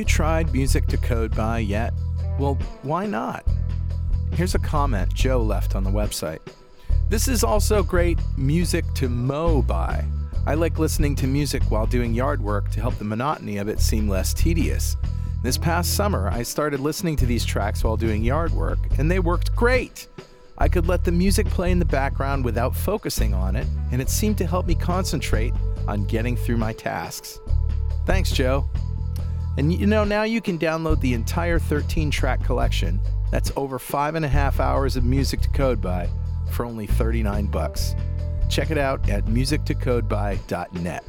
You tried Music to Code By yet? Well, why not? Here's a comment Joe left on the website. This is also great music to mow by. I like listening to music while doing yard work to help the monotony of it seem less tedious. This past summer, I started listening to these tracks while doing yard work, and they worked great. I could let the music play in the background without focusing on it, and it seemed to help me concentrate on getting through my tasks. Thanks, Joe. And you know, now you can download the entire 13 track collection. That's over five and a half hours of music to code by for only 39 bucks. Check it out at musictocodeby.net.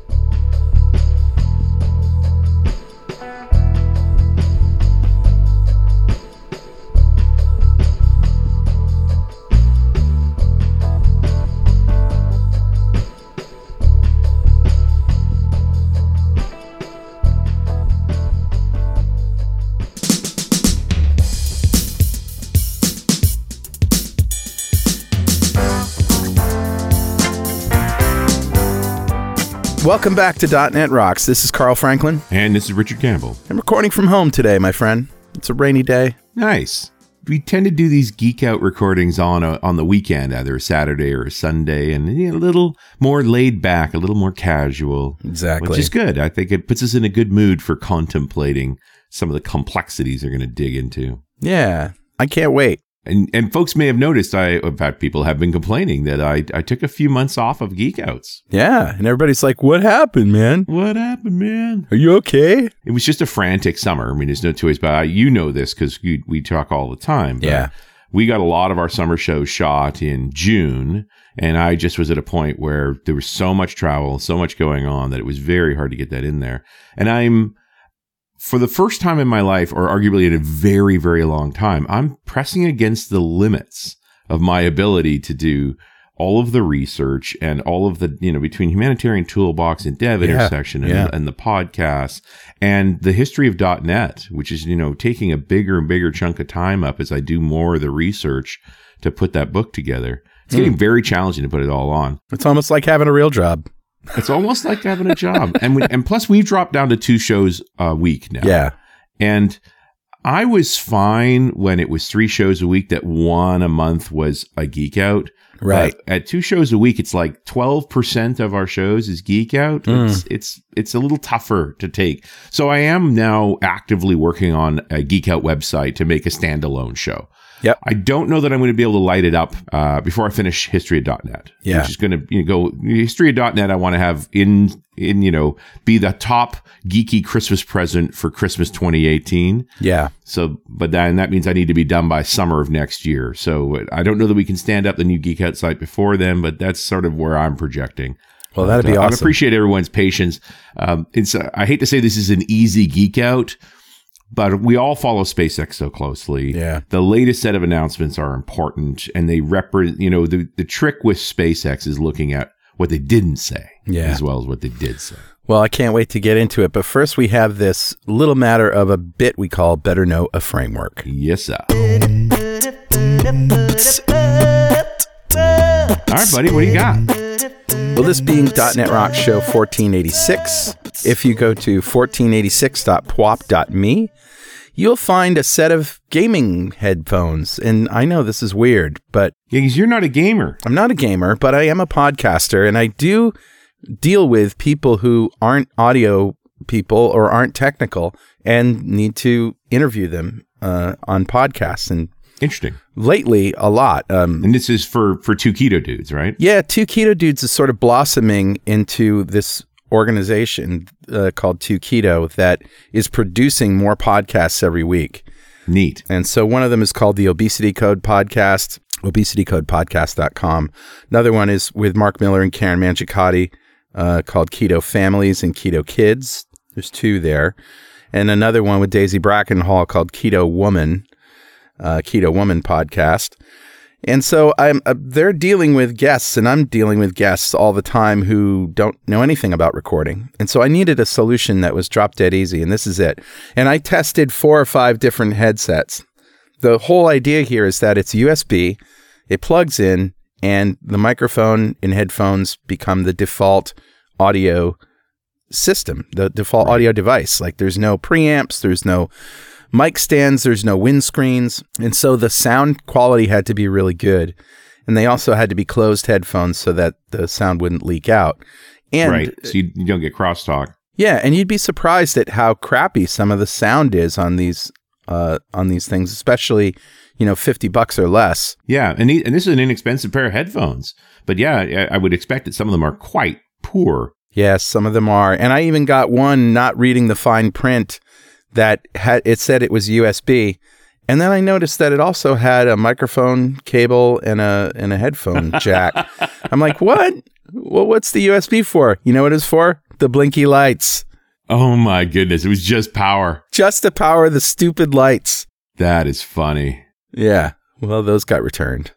Welcome back to .NET Rocks. This is Carl Franklin. And this is Richard Campbell. I'm recording from home today, my friend. It's a rainy day. Nice. We tend to do these geek out recordings on a, on the weekend, either a Saturday or a Sunday, and a little more laid back, a little more casual. Exactly. Which is good. I think it puts us in a good mood for contemplating some of the complexities they're going to dig into. Yeah, I can't wait. And and folks may have noticed I in fact people have been complaining that I I took a few months off of geek outs. Yeah, and everybody's like, "What happened, man? What happened, man? Are you okay?" It was just a frantic summer. I mean, there's no two ways about it. You know this because we talk all the time. Yeah. We got a lot of our summer shows shot in June, and I just was at a point where there was so much travel, so much going on that it was very hard to get that in there. And I'm for the first time in my life, or arguably in a very, very long time, I'm pressing against the limits of my ability to do all of the research and all of the, you know, between humanitarian toolbox and dev Yeah, intersection and, yeah. and the podcast and the history of .NET, which is, you know, taking a bigger and bigger chunk of time up as I do more of the research to put that book together. It's Hmm. getting very challenging to put it all on. It's almost like having a real job. It's almost like having a job. And we, and plus we've dropped down to two shows a week now. Yeah. And I was fine when it was three shows a week that one a month was a geek out. Right. But at two shows a week, it's like 12% of our shows is geek out. Mm. It's, it's, it's a little tougher to take. So I am now actively working on a geek out website to make a standalone show. Yep. I don't know that I'm going to be able to light it up uh, before I finish history of .NET. Yeah. Which is going to you know, go history of .NET. I want to have in in you know be the top geeky Christmas present for Christmas 2018. Yeah. So, but then that means I need to be done by summer of next year. So I don't know that we can stand up the new Geek Out site before then, but that's sort of where I'm projecting. Well, that'd But, be uh, I awesome. appreciate everyone's patience. Um, it's uh, I hate to say this is an easy geek out, but we all follow SpaceX so closely. Yeah. The latest set of announcements are important, and they represent. You know, the the trick with SpaceX is looking at what they didn't say, Yeah. as well as what they did say. Well, I can't wait to get into it. But first, we have this little matter of a bit we call Better Know a Framework. Yes, sir. All right, buddy, what do you got? Well, this being .NET Rock Show 1486, if you go to 1486.pwop.me, you'll find a set of gaming headphones. And I know this is weird, but Yeah, because you're not a gamer. I'm not a gamer, but I am a podcaster, and I do deal with people who aren't audio people or aren't technical and need to interview them uh, on podcasts. And Interesting. lately, a lot. Um, And this is for for two keto dudes, right? yeah, Two Keto Dudes is sort of blossoming into this organization uh, called Two Keto that is producing more podcasts every week. Neat. And so one of them is called the Obesity Code Podcast, obesitycodepodcast.com. Another one is with Mark Miller and Karen Mangicotti uh, called Keto Families and Keto Kids. There's two there. And another one with Daisy Brackenhall called Keto Woman, uh, Keto Woman Podcast. And so I'm uh, they're dealing with guests and I'm dealing with guests all the time who don't know anything about recording. And so I needed a solution that was drop dead easy and this is it. And I tested four or five different headsets. The whole idea here is that it's USB, it plugs in and the microphone and headphones become the default audio system, the default audio device. Like there's no preamps, there's no mic stands, there's no windscreens. And so the sound quality had to be really good. And they also had to be closed headphones so that the sound wouldn't leak out. And right. So you, you don't get crosstalk. yeah, and you'd be surprised at how crappy some of the sound is on these uh, on these things, especially you know fifty bucks or less. Yeah, and he, and this is an inexpensive pair of headphones. But yeah, I, I would expect that some of them are quite poor. Yes, some of them are, and I even got one not reading the fine print that had it said it was USB, and then I noticed that it also had a microphone cable and a and a headphone jack. I'm like, what? Well, what's the USB for? You know what it's for? The blinky lights, Oh my goodness, it was just power. just to power the stupid lights. That is funny. Yeah. Well, those got returned.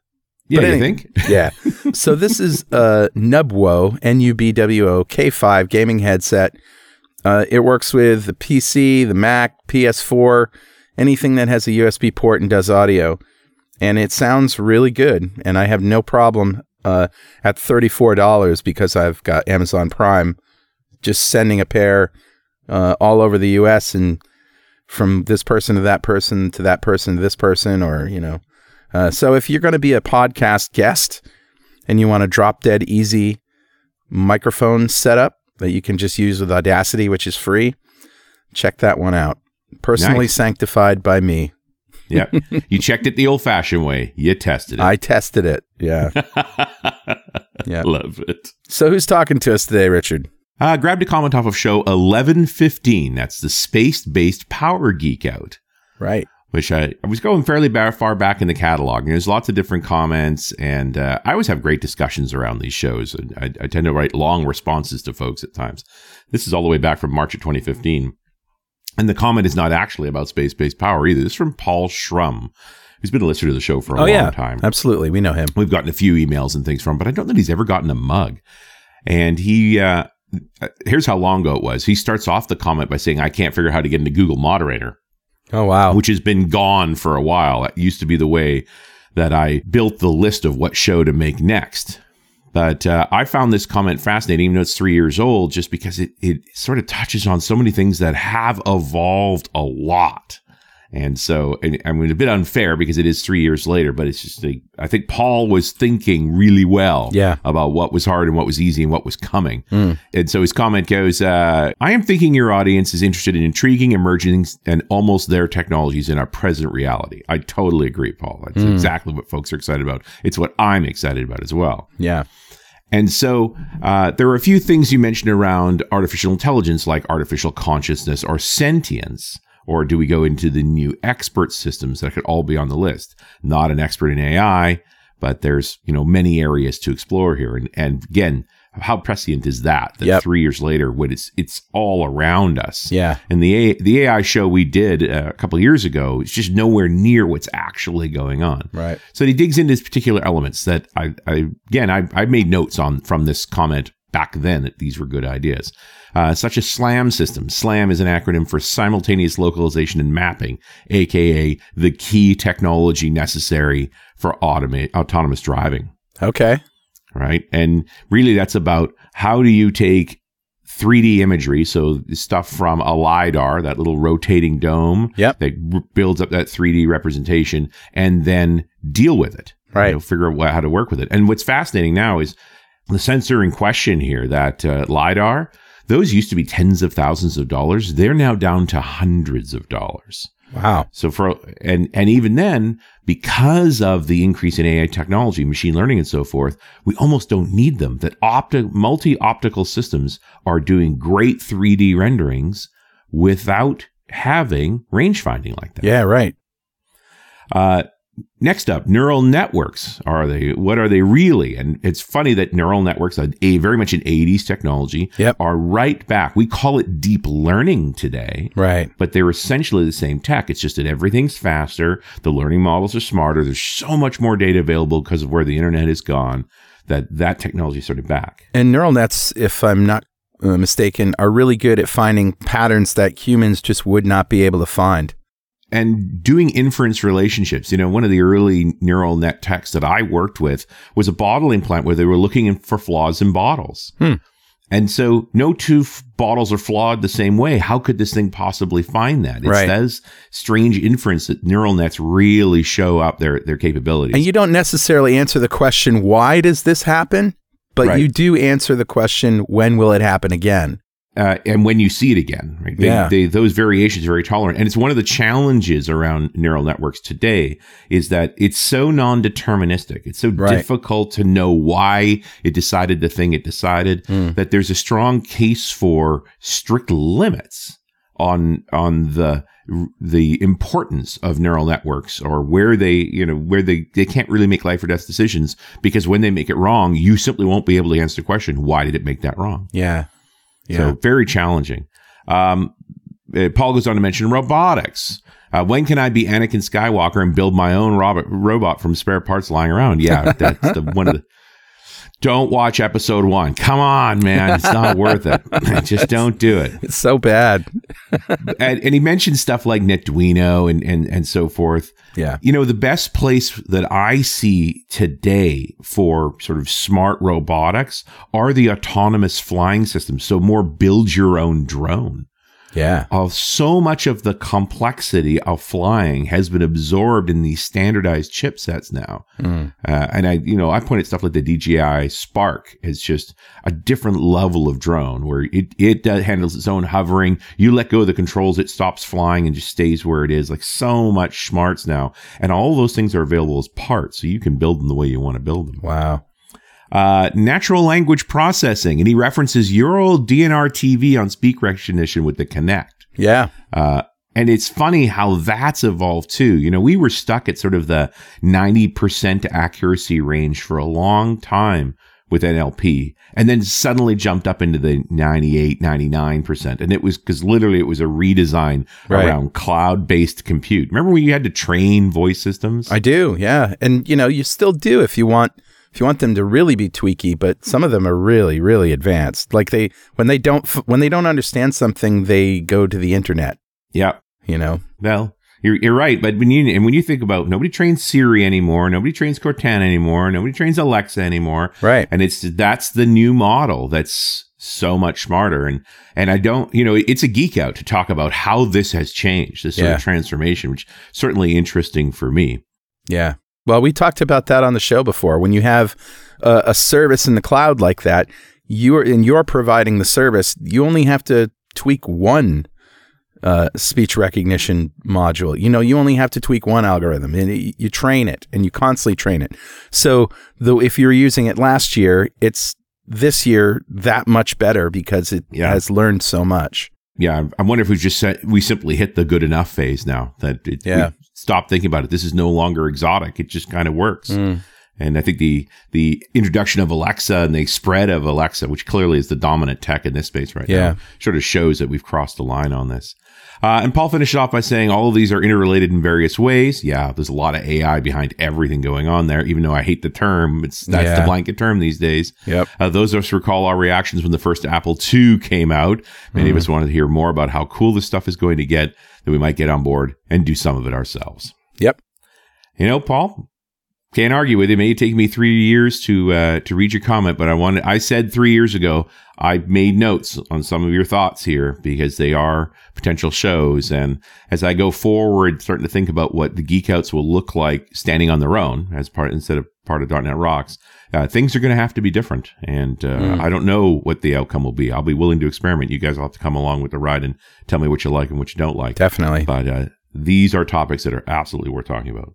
Yeah, But you think? Yeah. so this is a Nubwo, N U B W O K5 gaming headset. Uh, it works with the PC, the Mac, PS4, anything that has a USB port and does audio. And it sounds really good. And I have no problem uh, at $34 because I've got Amazon Prime just sending a pair uh, all over the US and from this person to that person to that person to this person, or, you know. Uh, so if you're going to be a podcast guest and you want a drop dead easy microphone setup that you can just use with Audacity, which is free, check that one out. Personally Nice. sanctified by me. Yeah. you checked it the old fashioned way. You tested it. I tested it. Yeah. yeah. Love it. So who's talking to us today, Richard? Uh, grabbed a comment off of show 1115. That's the space based power geek out. Right. Which I, I was going fairly ba- far back in the catalog. And there's lots of different comments, and uh, I always have great discussions around these shows. And I, I tend to write long responses to folks at times. This is all the way back from March of 2015. And the comment is not actually about space based power either. This is from Paul Schrum, who's been a listener to the show for a oh long yeah. time. Absolutely. We know him. We've gotten a few emails and things from, him, but I don't think he's ever gotten a mug. And he, uh, here's how long ago it was. He starts off the comment by saying, I can't figure out how to get into Google Moderator Oh wow. which has been gone for a while. That used to be the way that I built the list of what show to make next. But uh, I found this comment fascinating, even though it's three years old, just because it, it sort of touches on so many things that have evolved a lot. And so, and, I mean, a bit unfair because it is three years later, but it's just, like, I think Paul was thinking really well Yeah. about what was hard and what was easy and what was coming. Mm. And so his comment goes, uh, I am thinking your audience is interested in intriguing, emerging, and almost their technologies in our present reality. I totally agree, Paul. That's Mm. exactly what folks are excited about. It's what I'm excited about as well. Yeah. And so uh, there are a few things you mentioned around artificial intelligence, like artificial consciousness or sentience. Or do we go into the new expert systems that could all be on the list? Not an expert in AI, but there's you know many areas to explore here. And and again, how prescient is that? That Yep. three years later, when it's it's all around us. Yeah. And the A, the AI show we did uh, a couple of years ago is just nowhere near what's actually going on. Right. So he digs into these particular elements that I, I again, I, I made notes on from this comment back then that these were good ideas, uh, such as SLAM system. SLAM is an acronym for simultaneous localization and mapping, aka the key technology necessary for automate autonomous driving. Okay. Right, and really, that's about how do you take 3D imagery, so stuff from a lidar, that little rotating dome Yep. that r- builds up that 3D representation, and then deal with it. Right. You know, figure out how to work with it. And what's fascinating now is the sensor in question here, that uh, lidar. Those used to be tens of thousands of dollars. They're now down to hundreds of dollars. Wow. So for and and even then, because of the increase in AI technology, machine learning, and so forth, we almost don't need them. That opti- multi optical systems are doing great 3D renderings without having range finding like that. Yeah. Right. Uh, next up, neural networks. Are they? What are they really? And it's funny that neural networks, a, a very much an '80s technology, Yep. are right back. We call it deep learning today Right. but they're essentially the same tech. It's just that everything's faster. The learning models are smarter. There's so much more data available because of where the internet has gone that that technology is sort of back. And neural nets, if I'm not uh, mistaken, are really good at finding patterns that humans just would not be able to find. And doing inference relationships, you know, one of the early neural net techs that I worked with was a bottle implant where they were looking in- for flaws in bottles. Hmm. And so no two f- bottles are flawed the same way. How could this thing possibly find that? It's Right. those strange inference that neural nets really show up their, their capabilities. And you don't necessarily answer the question, why does this happen? But Right. you do answer the question, when will it happen again? Uh, and when you see it again, right? They, Yeah. they, those variations are very tolerant. And it's one of the challenges around neural networks today is that it's so non-deterministic. It's so Right. difficult to know why it decided the thing it decided Mm. that there's a strong case for strict limits on, on the, the importance of neural networks or where they, you know, where they, they can't really make life or death decisions because when they make it wrong, you simply won't be able to answer the question, why did it make that wrong? Yeah. So very challenging. Um, uh, Paul goes on to mention robotics. Uh, when can I be Anakin Skywalker and build my own robot robot from spare parts lying around? Yeah, that's the one of the. Don't watch episode one. Come on, man, it's not worth it. Just don't do it. It's so bad. And, and he mentioned stuff like Netduino and and and so forth. Yeah. You know, the best place that I see today for sort of smart robotics are the autonomous flying systems. So more build your own drone. Yeah. of so much of the complexity of flying has been absorbed in these standardized chipsets now. Mm. Uh, and I, you know, I pointed stuff like the DJI Spark is just a different level of drone where it, it does, handles its own hovering. You let go of the controls, it stops flying and just stays where it is. Like so much smarts now. And all those things are available as parts. So you can build them the way you want to build them Wow. Uh, natural language processing, and he references your old DNR TV on speak recognition with the Kinect. Yeah. Uh, and it's funny how that's evolved too. You know, we were stuck at sort of the 90% accuracy range for a long time with NLP and then suddenly jumped up into the 98, 99%. And it was because literally it was a redesign Right. around cloud based compute. Remember when you had to train voice systems? I do. Yeah. And you know, you still do if you want if you want them to really be tweaky, but some of them are really really advanced. Like they when they don't when they don't understand something, they go to the internet, yeah. you know. Well, you're, you're right, but when you and when you think about nobody trains Siri anymore, nobody trains Cortana anymore, nobody trains Alexa anymore, Right. and it's that's the new model that's so much smarter and and I don't you know it's a geek out to talk about how this has changed this sort Yeah. of transformation, which certainly interesting for me. Yeah. Well, we talked about that on the show before. When you have a, a service in the cloud like that, you are and you're providing the service. You only have to tweak one uh, speech recognition module. You know, you only have to tweak one algorithm, and it, you train it, and you constantly train it. So, though, if you're using it last year, it's this year that much better because it Yeah. has learned so much. Yeah, I wonder if we just said, we simply hit the good enough phase now that it, Yeah. Stop thinking about it. This is no longer exotic; it just kind of works. Mm. And I think the the introduction of Alexa and the spread of Alexa, which clearly is the dominant tech in this space right Yeah. now, sort of shows that we've crossed the line on this. Uh, and Paul finished off by saying all of these are interrelated in various ways. Yeah, there's a lot of AI behind everything going on there. Even though I hate the term, it's that's Yeah. the blanket term these days. Yep. Uh, those of us recall our reactions when the first Apple II came out. Many Mm-hmm. of us wanted to hear more about how cool this stuff is going to get, that we might get on board and do some of it ourselves. Yep. You know, Paul, can't argue with it. It may take me three years to uh, to read your comment, but I wanted. I said three years ago I made notes on some of your thoughts here because they are potential shows. And as I go forward, starting to think about what the Geekouts will look like standing on their own as part instead of part of .NET Rocks, uh, things are going to have to be different. And uh, Mm. I don't know what the outcome will be. I'll be willing to experiment. You guys will have to come along with the ride and tell me what you like and what you don't like. Definitely. But uh, these are topics that are absolutely worth talking about.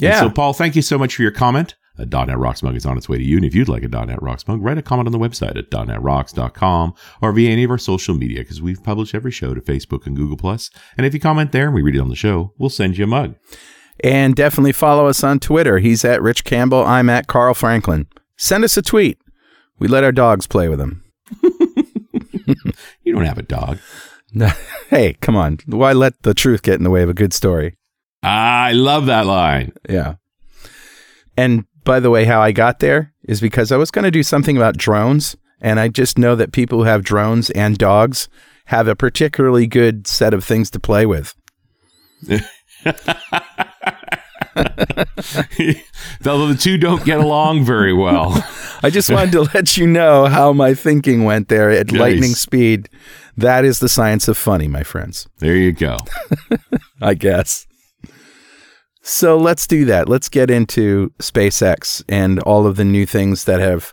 And Yeah. so, Paul, thank you so much for your comment. A .NET Rocks mug is on its way to you. And if you'd like a .NET Rocks mug, write a comment on the website at .NETRocks.com or via any of our social media because we've published every show to Facebook and Google+. And if you comment there and we read it on the show, we'll send you a mug. And definitely follow us on Twitter. He's at Rich Campbell. I'm at Carl Franklin. Send us a tweet. We let our dogs play with them. You don't have a dog. hey, come on. Why let the truth get in the way of a good story? I love that line. Yeah. And by the way, how I got there is because I was going to do something about drones. And I just know that people who have drones and dogs have a particularly good set of things to play with. Although the two don't get along very well. I just wanted to let you know how my thinking went there at Nice. lightning speed. That is the science of funny, my friends. There you go. I guess. So let's do that. Let's get into SpaceX and all of the new things that have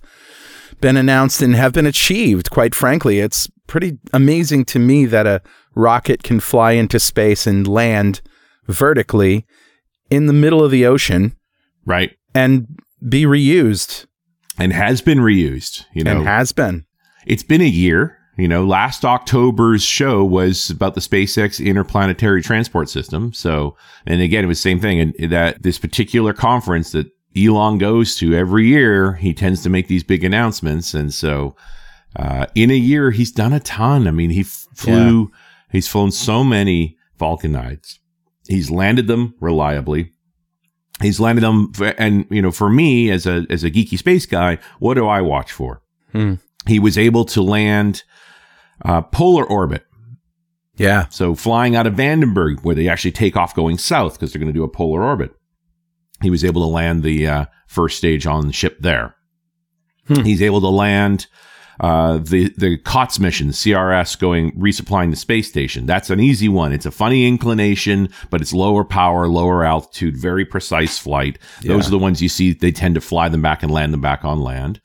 been announced and have been achieved. Quite frankly, it's pretty amazing to me that a rocket can fly into space and land vertically in the middle of the ocean Right. and be reused And has been reused. You know, and has been. it's been a year. You know, last October's show was about the SpaceX interplanetary transport system. So, and again, it was the same thing. And that this particular conference that Elon goes to every year, he tends to make these big announcements. And so, uh, in a year, he's done a ton. I mean, he flew, he's flown so many Falcon 9s. He's landed them reliably. He's landed them, f- and you know, for me as a as a geeky space guy, what do I watch for? Hmm. He was able to land uh, polar orbit, Yeah. so flying out of Vandenberg, where they actually take off going south because they're going to do a polar orbit. He was able to land the uh, first stage on the ship there. Hmm. He's able to land uh, the the COTS mission, CRS, going resupplying the space station. That's an easy one. It's a funny inclination, but it's lower power, lower altitude, very precise flight. Those Yeah. are the ones you see. They tend to fly them back and land them back on land.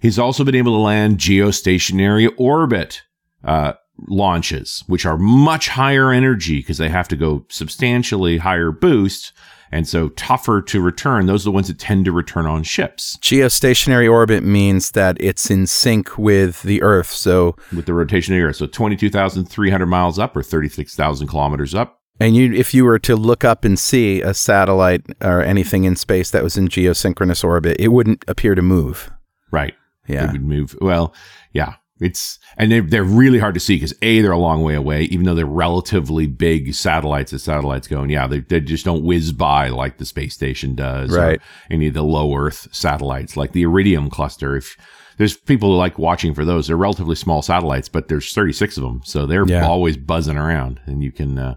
He's also been able to land geostationary orbit uh, launches, which are much higher energy because they have to go substantially higher boost and so tougher to return. Those are the ones that tend to return on ships Geostationary orbit means that it's in sync with the Earth. So, with the rotation of the Earth. So 22,300 miles up or 36,000 kilometers up. and you, if you were to look up and see a satellite or anything in space that was in geosynchronous orbit, it wouldn't appear to move. Right. Yeah. would move. Well, yeah. It's and they're they're really hard to see because a they're a long way away, even though they're relatively big satellites as satellites go. And yeah, they they just don't whiz by like the space station does, or Right. any of the low Earth satellites, like the Iridium cluster. If there's people who like watching for those, they're relatively small satellites, but there's 36 of them, so they're Yeah. always buzzing around, and you can uh,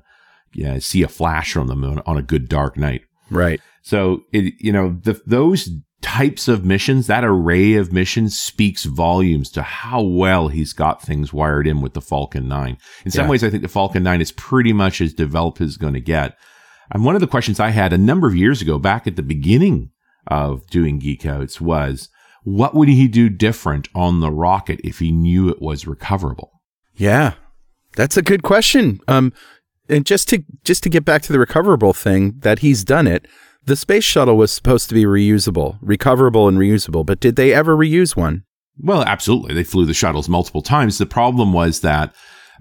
yeah see a flash from them on, on a good dark night. Right. So it, you know, the, those types of missions, that array of missions speaks volumes to how well he's got things wired in with the Falcon 9. In some Yeah. ways, I think the Falcon 9 is pretty much as developed as it's going to get. And one of the questions I had a number of years ago, back at the beginning of doing Geek Outs was, what would he do different on the rocket if he knew it was recoverable? Yeah. That's a good question. Um, and just to just to get back to the recoverable thing, that he's done it. The space shuttle was supposed to be reusable, recoverable, and reusable. But did they ever reuse one? Well, absolutely. They flew the shuttles multiple times. The problem was that,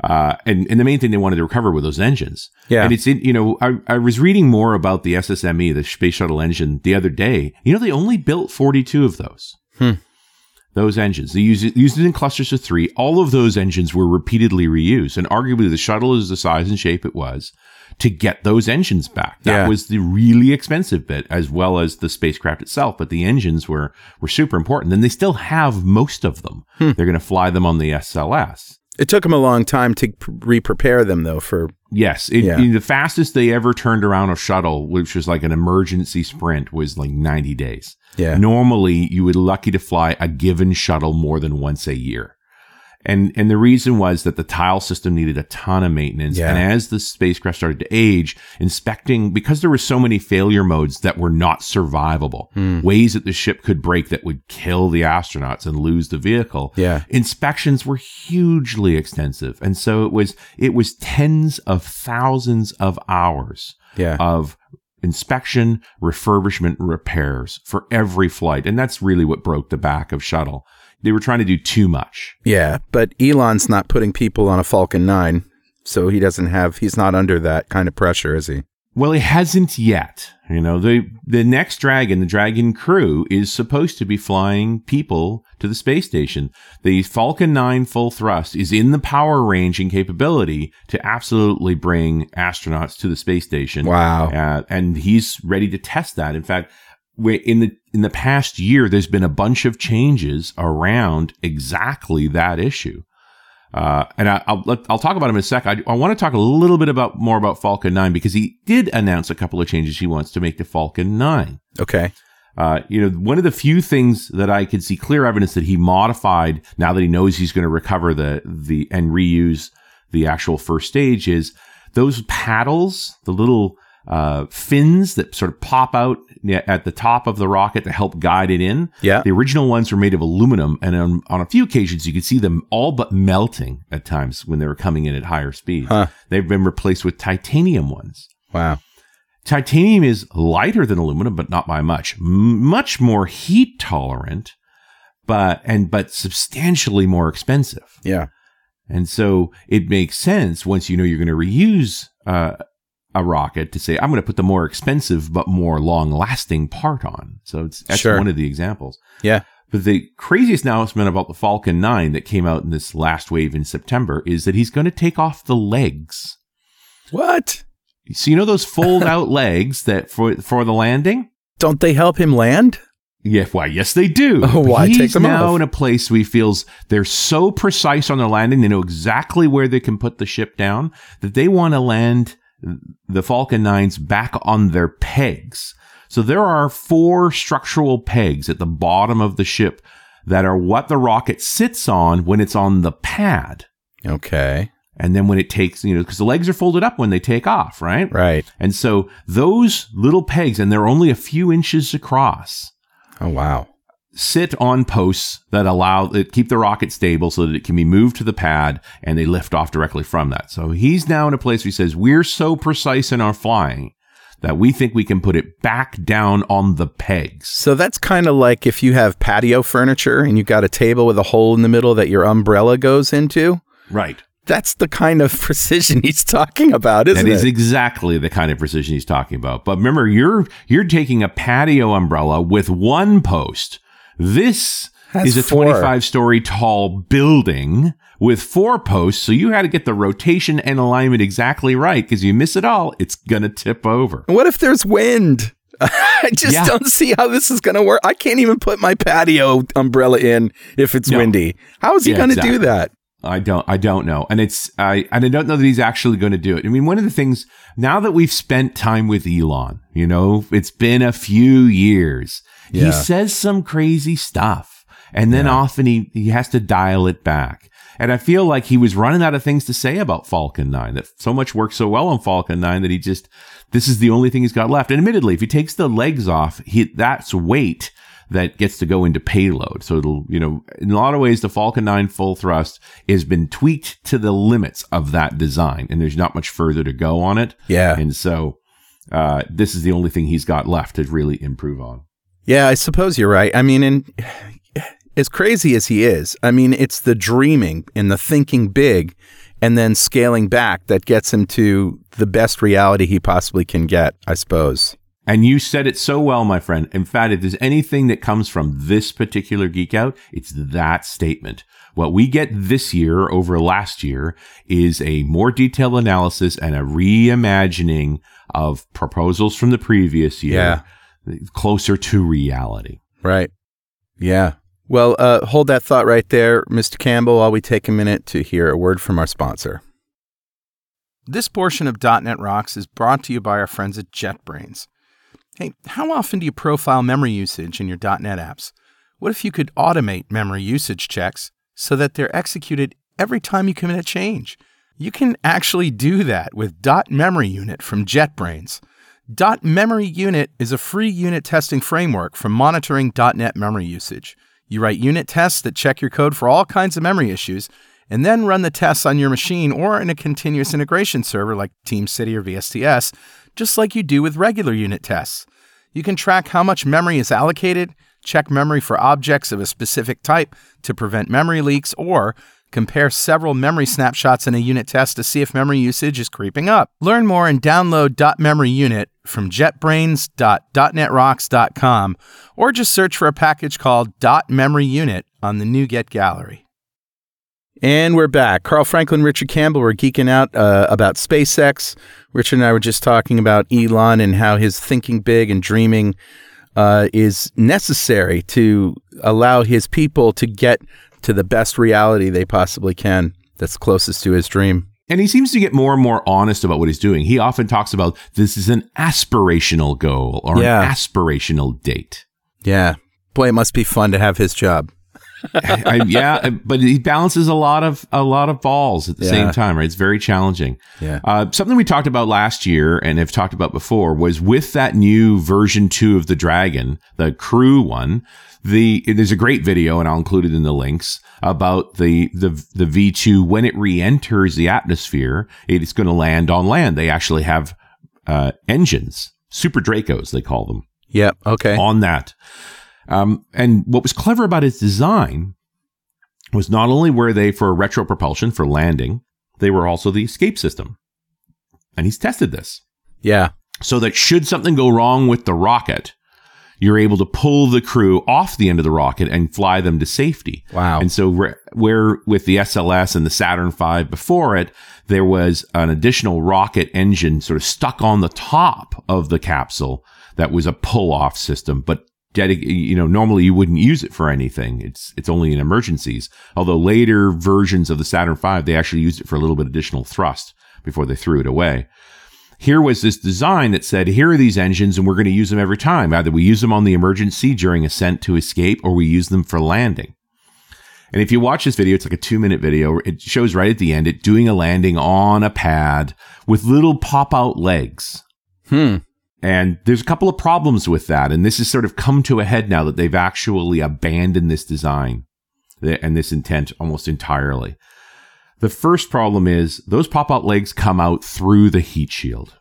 uh, and, and the main thing they wanted to recover were those engines. Yeah. And it's in, you know, I, I was reading more about the SSME, the Space Shuttle engine, the other day. You know, they only built 42 of those. Hmm. Those engines. They used it, used it in clusters of three. All of those engines were repeatedly reused. And arguably, the shuttle is the size and shape it was to get those engines back. That Yeah. was the really expensive bit, as well as the spacecraft itself. But the engines were were super important, and they still have most of them. Hmm. They're going to fly them on the SLS. It took them a long time to re-prepare them, though. For Yes, it, Yeah. the fastest they ever turned around a shuttle, which was like an emergency sprint, was like ninety days. yeah, Normally, you would lucky to fly a given shuttle more than once a year. And and the reason was that the tile system needed a ton of maintenance. Yeah. And as the spacecraft started to age, inspecting because there were so many failure modes that were not survivable, Hmm. ways that the ship could break that would kill the astronauts and lose the vehicle. yeah, Inspections were hugely extensive. And so it was it was tens of thousands of hours yeah. of inspection, refurbishment, repairs for every flight. And that's really what broke the back of shuttle. They were trying to do too much. Yeah, but Elon's not putting people on a Falcon 9, so he doesn't have he's not under that kind of pressure, is he? Well, he hasn't yet. You know, the the next Dragon, the Dragon crew, is supposed to be flying people to the space station. The Falcon 9 full thrust is in the power range and capability to absolutely bring astronauts to the space station. Wow. Uh, and he's ready to test that. In fact, in the in the past year, there's been a bunch of changes around exactly that issue. Uh, and I, will I'll talk about him in a sec. I, I want to talk a little bit about more about Falcon 9 because he did announce a couple of changes he wants to make to Falcon 9. Okay. Uh, you know, one of the few things that I could see clear evidence that he modified now that he knows he's going to recover the, the, and reuse the actual first stage is those paddles, the little, uh, fins that sort of pop out at the top of the rocket to help guide it in. Yeah. The original ones were made of aluminum, and on, on a few occasions you could see them all but melting at times when they were coming in at higher speeds. Huh. They've been replaced with titanium ones. Wow. Titanium is lighter than aluminum, but not by much. M- much more heat tolerant, but and but substantially more expensive. Yeah. And so it makes sense once you know you're going to reuse uh, a rocket to say, I'm going to put the more expensive but more long lasting part on. So it's, that's Sure. one of the examples. Yeah. But the craziest announcement about the Falcon 9 that came out in this last wave in September is that he's going to take off the legs. What? So you know those fold out legs that for for the landing? Don't they help him land? Yeah, why? Yes, they do. Oh, why He's take them now off? in a place where he feels they're so precise on their landing. They know exactly where they can put the ship down that they want to land the Falcon 9s back on their pegs. So there are four structural pegs at the bottom of the ship that are what the rocket sits on when it's on the pad. Okay. And then when it takes, you know, because the legs are folded up when they take off, right? Right. And so those little pegs, and they're only a few inches across, Oh, wow. Sit on posts that allow it keep the rocket stable so that it can be moved to the pad and they lift off directly from that. So he's now in a place where he says, We're so precise in our flying that we think we can put it back down on the pegs. So that's kind of like if you have patio furniture and you've got a table with a hole in the middle that your umbrella goes into. Right. That's the kind of precision he's talking about, isn't That is it? exactly the kind of precision he's talking about. But remember, you're you're taking a patio umbrella with one post. This That's is a four. 25 story tall building with four posts. So you had to get the rotation and alignment exactly right because you miss it all, it's gonna tip over. what if there's wind? I just Yeah. don't see how this is going to work. I can't even put my patio umbrella in if it's No. windy. How is he Yeah, going to exactly. do that? I don't I don't know. And it's I and I don't know that he's actually going to do it. I mean, one of the things now that we've spent time with Elon, you know, it's been a few years. Yeah. He says some crazy stuff. And then Yeah. often he, he has to dial it back. And I feel like he was running out of things to say about Falcon 9, that so much worked so well on Falcon 9 that he just, this is the only thing he's got left. And admittedly, if he takes the legs off, he, that's weight that gets to go into payload. So it'll, you know, in a lot of ways, the Falcon 9 full thrust has been tweaked to the limits of that design. And there's not much further to go on it. Yeah. And so, uh, this is the only thing he's got left to really improve on. Yeah, I suppose you're right. I mean, and as crazy as he is, I mean, it's the dreaming and the thinking big and then scaling back that gets him to the best reality he possibly can get, I suppose. And you said it so well, my friend. In fact, if there's anything that comes from this particular geek out, it's that statement. What we get this year over last year is a more detailed analysis and a reimagining of proposals from the previous year, closer to reality. Right. Yeah. Well, uh, hold that thought right there, Mr. Campbell, while we take a minute to hear a word from our sponsor. This portion of .NET Rocks is brought to you by our friends at JetBrains. Hey, how often do you profile memory usage in your .NET apps? What if you could automate memory usage checks so that they're executed every time you commit a change? You can actually do that with dotMemory Unit from JetBrains. dotMemory Unit is a free unit testing framework for monitoring .NET memory usage. You write unit tests that check your code for all kinds of memory issues, and then run the tests on your machine or in a continuous integration server like TeamCity or VSTS, just like you do with regular unit tests. You can track how much memory is allocated, check memory for objects of a specific type to prevent memory leaks, or compare several memory snapshots in a unit test to see if memory usage is creeping up. Learn more and download dotMemory Unit from jetbrains.netrocks.com or just search for a package called dotMemory Unit on the NuGet gallery. And we're back. Carl Franklin, Richard Campbell, we're geeking out uh, about SpaceX. Richard and I were just talking about Elon and how his thinking big and dreaming uh, is necessary to allow his people to get to the best reality they possibly can. That's closest to his dream. And he seems to get more and more honest about what he's doing. He often talks about this is an aspirational goal or Yeah. an aspirational date. Yeah. Boy, it must be fun to have his job. I, yeah, but he balances a lot of a lot of balls at the Yeah. same time. Right, it's very challenging. Yeah. Uh, something we talked about last year and have talked about before was with that new version two of the Dragon, the crew one. The there's a great video, and I'll include it in the links about the the the V two when it re-enters the atmosphere. It's going to land on land. They actually have uh, engines, Super Dracos, they call them Yep. Okay. on that. Um, and what was clever about its design was not only were they for retro propulsion for landing, they were also the escape system. And he's tested this Yeah. so that should something go wrong with the rocket, you're able to pull the crew off the end of the rocket and fly them to safety. Wow. And so, re- where with the SLS and the Saturn V before it, there was an additional rocket engine sort of stuck on the top of the capsule that was a pull off system, but dedic- you know, normally you wouldn't use it for anything. It's, it's only in emergencies. Although later versions of the Saturn V, they actually used it for a little bit additional thrust before they threw it away. Here was this design that said, here are these engines and we're going to use them every time. Either we use them on the emergency during ascent to escape or we use them for landing. And if you watch this video, it's like a two minute video. It shows right at the end it doing a landing on a pad with little pop out legs. Hmm. And there's a couple of problems with that. And this has sort of come to a head now that they've actually abandoned this design and this intent almost entirely. The first problem is those pop out legs come out through the heat shield.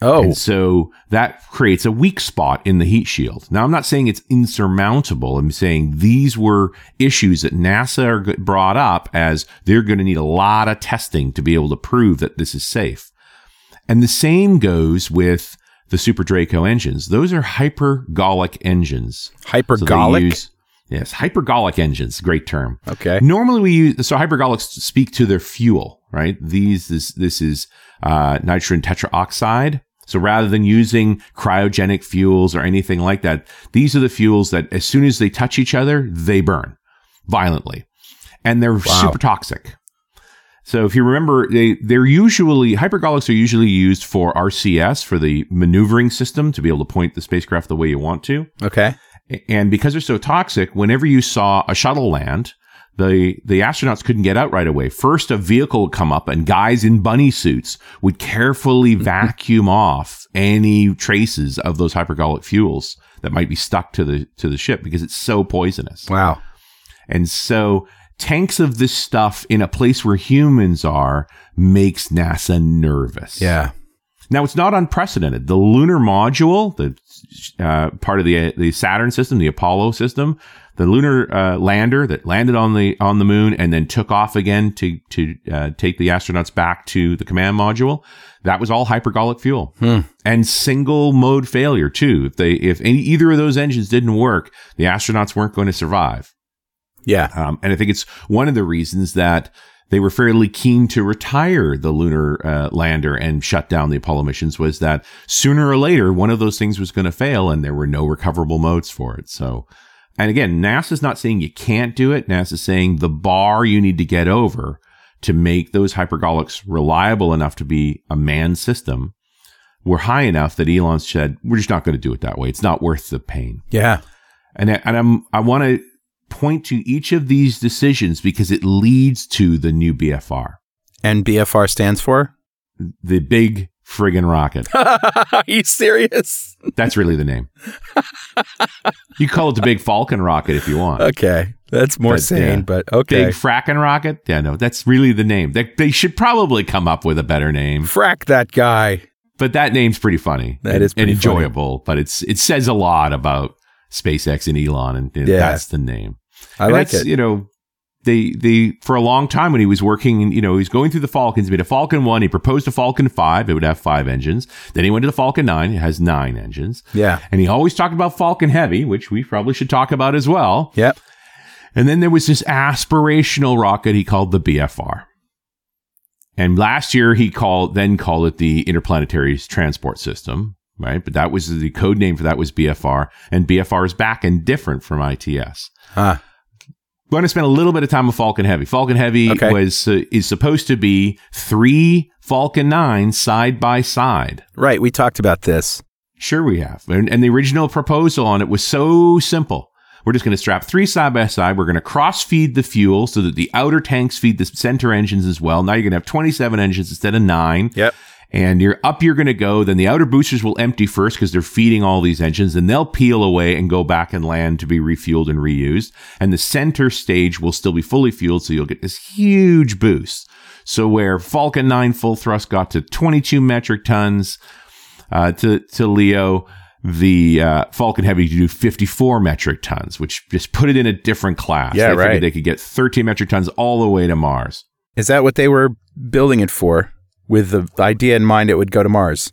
Oh. And so that creates a weak spot in the heat shield. Now, I'm not saying it's insurmountable. I'm saying these were issues that NASA are brought up as they're going to need a lot of testing to be able to prove that this is safe. And the same goes with the Super Draco engines. Those are hypergolic engines. So Hypergolic. use- yes, hypergolic engines. Great term. okay. Normally we use so hypergolics speak to their fuel, right? These this this is uh, nitrogen tetraoxide. So rather than using cryogenic fuels or anything like that, these are the fuels that as soon as they touch each other, they burn violently, and they're super toxic. So if you remember, they they're usually hypergolics are usually used for RCS for the maneuvering system to be able to point the spacecraft the way you want to. Okay. And because they're so toxic, whenever you saw a shuttle land, the the astronauts couldn't get out right away. First, a vehicle would come up, and guys in bunny suits would carefully vacuum off any traces of those hypergolic fuels that might be stuck to the to the ship because it's so poisonous. Wow. And so tanks of this stuff in a place where humans are makes NASA nervous. Yeah. Now it's not unprecedented. The lunar module, the uh, part of the the Saturn system, the Apollo system, the lunar uh, lander that landed on the on the moon and then took off again to to uh, take the astronauts back to the command module. That was all hypergolic fuel and single mode failure too. If they if any, either of those engines didn't work, the astronauts weren't going to survive. Yeah. Um, and I think it's one of the reasons that they were fairly keen to retire the lunar uh, lander and shut down the Apollo missions was that sooner or later one of those things was going to fail and there were no recoverable modes for it. So, and again, NASA's not saying you can't do it. NASA's saying the bar you need to get over to make those hypergolics reliable enough to be a manned system were high enough that Elon said, we're just not going to do it that way. It's not worth the pain. Yeah. And I- and I'm I want to point to each of these decisions because it leads to the new BFR, And BFR stands for? the big friggin' rocket. Are you serious? That's really the name. You call it the big Falcon rocket if you want. Okay. That's more But, sane, yeah. but okay. Big frackin' rocket? Yeah, no, that's really the name. They, they should probably come up with a better name. Frack that guy. But that name's pretty funny. That and, is pretty and funny. enjoyable. But it's it says a lot about SpaceX and Elon, and, and Yeah. that's the name. I And like it. You know, they they for a long time when he was working, you know, he was going through the Falcons. He made a Falcon One. He proposed a Falcon Five. It would have five engines. Then he went to the Falcon Nine. It has nine engines. Yeah. And he always talked about Falcon Heavy, which we probably should talk about as well. Yep. And then there was this aspirational rocket he called the BFR. And last year he called then called it the Interplanetary Transport System, right? But that was the code name for that was BFR, and BFR is back and different from ITS. Ah. going to spend a little bit of time with Falcon Heavy. Falcon Heavy Okay. was uh, is supposed to be three Falcon 9 side by side. Right. We talked about this. Sure, we have. And, and the original proposal on it was so simple. We're just going to strap three side by side. We're going to cross feed the fuel so that the outer tanks feed the center engines as well. Now you're going to have 27 engines instead of nine. Yep. And you're up, you're going to go. Then the outer boosters will empty first because they're feeding all these engines. and they'll peel away and go back and land to be refueled and reused. And the center stage will still be fully fueled. So you'll get this huge boost. So where Falcon 9 full thrust got to 22 metric tons, uh, to, to Leo, the uh, Falcon Heavy to do 54 metric tons, which just put it in a different class. Yeah, they figured right. They could get 13 metric tons all the way to Mars. Is that what they were building it for? With the idea in mind it would go to Mars.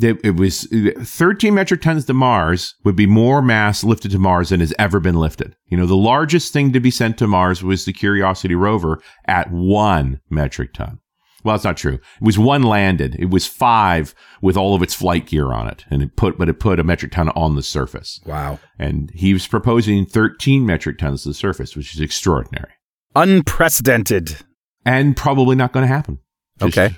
It, it was 13 metric tons to Mars would be more mass lifted to Mars than has ever been lifted. You know, the largest thing to be sent to Mars was the Curiosity rover at one metric ton. Well, that's not true. It was one landed. It was five with all of its flight gear on it, and it put, but it put a metric ton on the surface. Wow. And he was proposing 13 metric tons to the surface, which is extraordinary Unprecedented. and probably not going to happen. Just- Okay.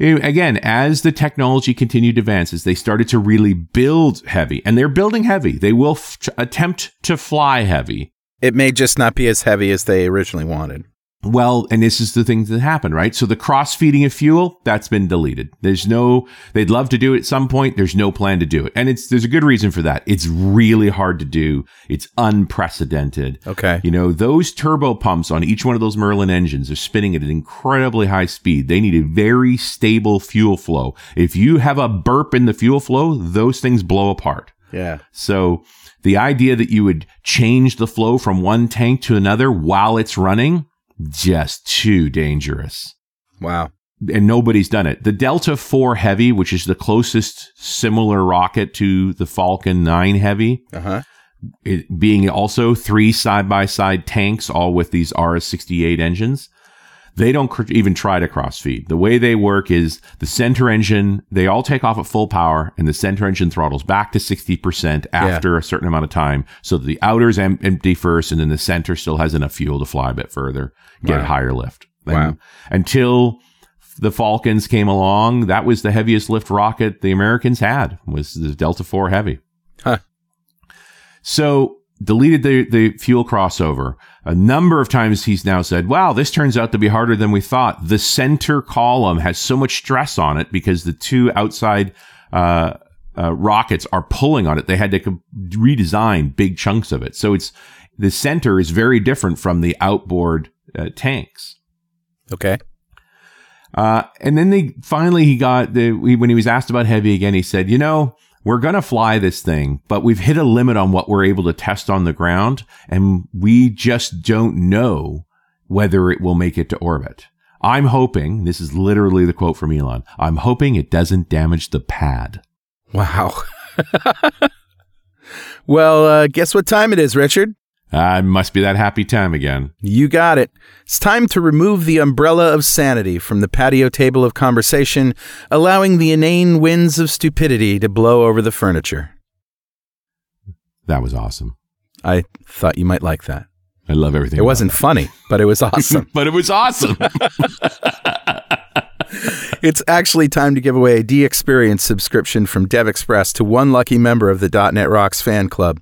Again, as the technology continued to advance, as they started to really build heavy, and they're building heavy, they will f- attempt to fly heavy. It may just not be as heavy as they originally wanted. Well, and this is the thing that happened, right? So the cross feeding of fuel, that's been deleted. There's no, they'd love to do it at some point. There's no plan to do it. And it's, there's a good reason for that. It's really hard to do. It's unprecedented. Okay. You know, those turbo pumps on each one of those Merlin engines are spinning at an incredibly high speed. They need a very stable fuel flow. If you have a burp in the fuel flow, those things blow apart. Yeah. So the idea that you would change the flow from one tank to another while it's running, just too dangerous. Wow. And nobody's done it. The Delta 4 Heavy, which is the closest similar rocket to the Falcon 9 Heavy, Uh huh. it being also three side by side tanks, all with these RS 68 engines. They don't cr- even try to cross feed. The way they work is the center engine, they all take off at full power and the center engine throttles back to 60% after a certain amount of time. So the outer's em- empty first and then the center still has enough fuel to fly a bit further, get Wow. higher lift. And Wow. Until the Falcons came along, that was the heaviest lift rocket the Americans had was the Delta 4 Heavy. Huh. So deleted the, the fuel crossover. A number of times he's now said, wow, this turns out to be harder than we thought. The center column has so much stress on it because the two outside, uh, uh, rockets are pulling on it. They had to co- redesign big chunks of it. So it's, the center is very different from the outboard uh, tanks. Okay. Uh, and then they finally he got the when he was asked about heavy again, he said, "You know, we're gonna fly this thing, but we've hit a limit on what we're able to test on the ground, and we just don't know whether it will make it to orbit." I'm hoping, this is literally the quote from Elon, I'm hoping it doesn't damage the pad. Wow. well, uh, guess what time it is, Richard? It must be that happy time again. You got it. It's time to remove the umbrella of sanity from the patio table of conversation, allowing the inane winds of stupidity to blow over the furniture. That was awesome. I thought you might like that. I love everything. It wasn't funny, but it was awesome. but it was awesome. it's actually time to give away a DXperience subscription from DevExpress to one lucky member of the .NET Rocks fan club.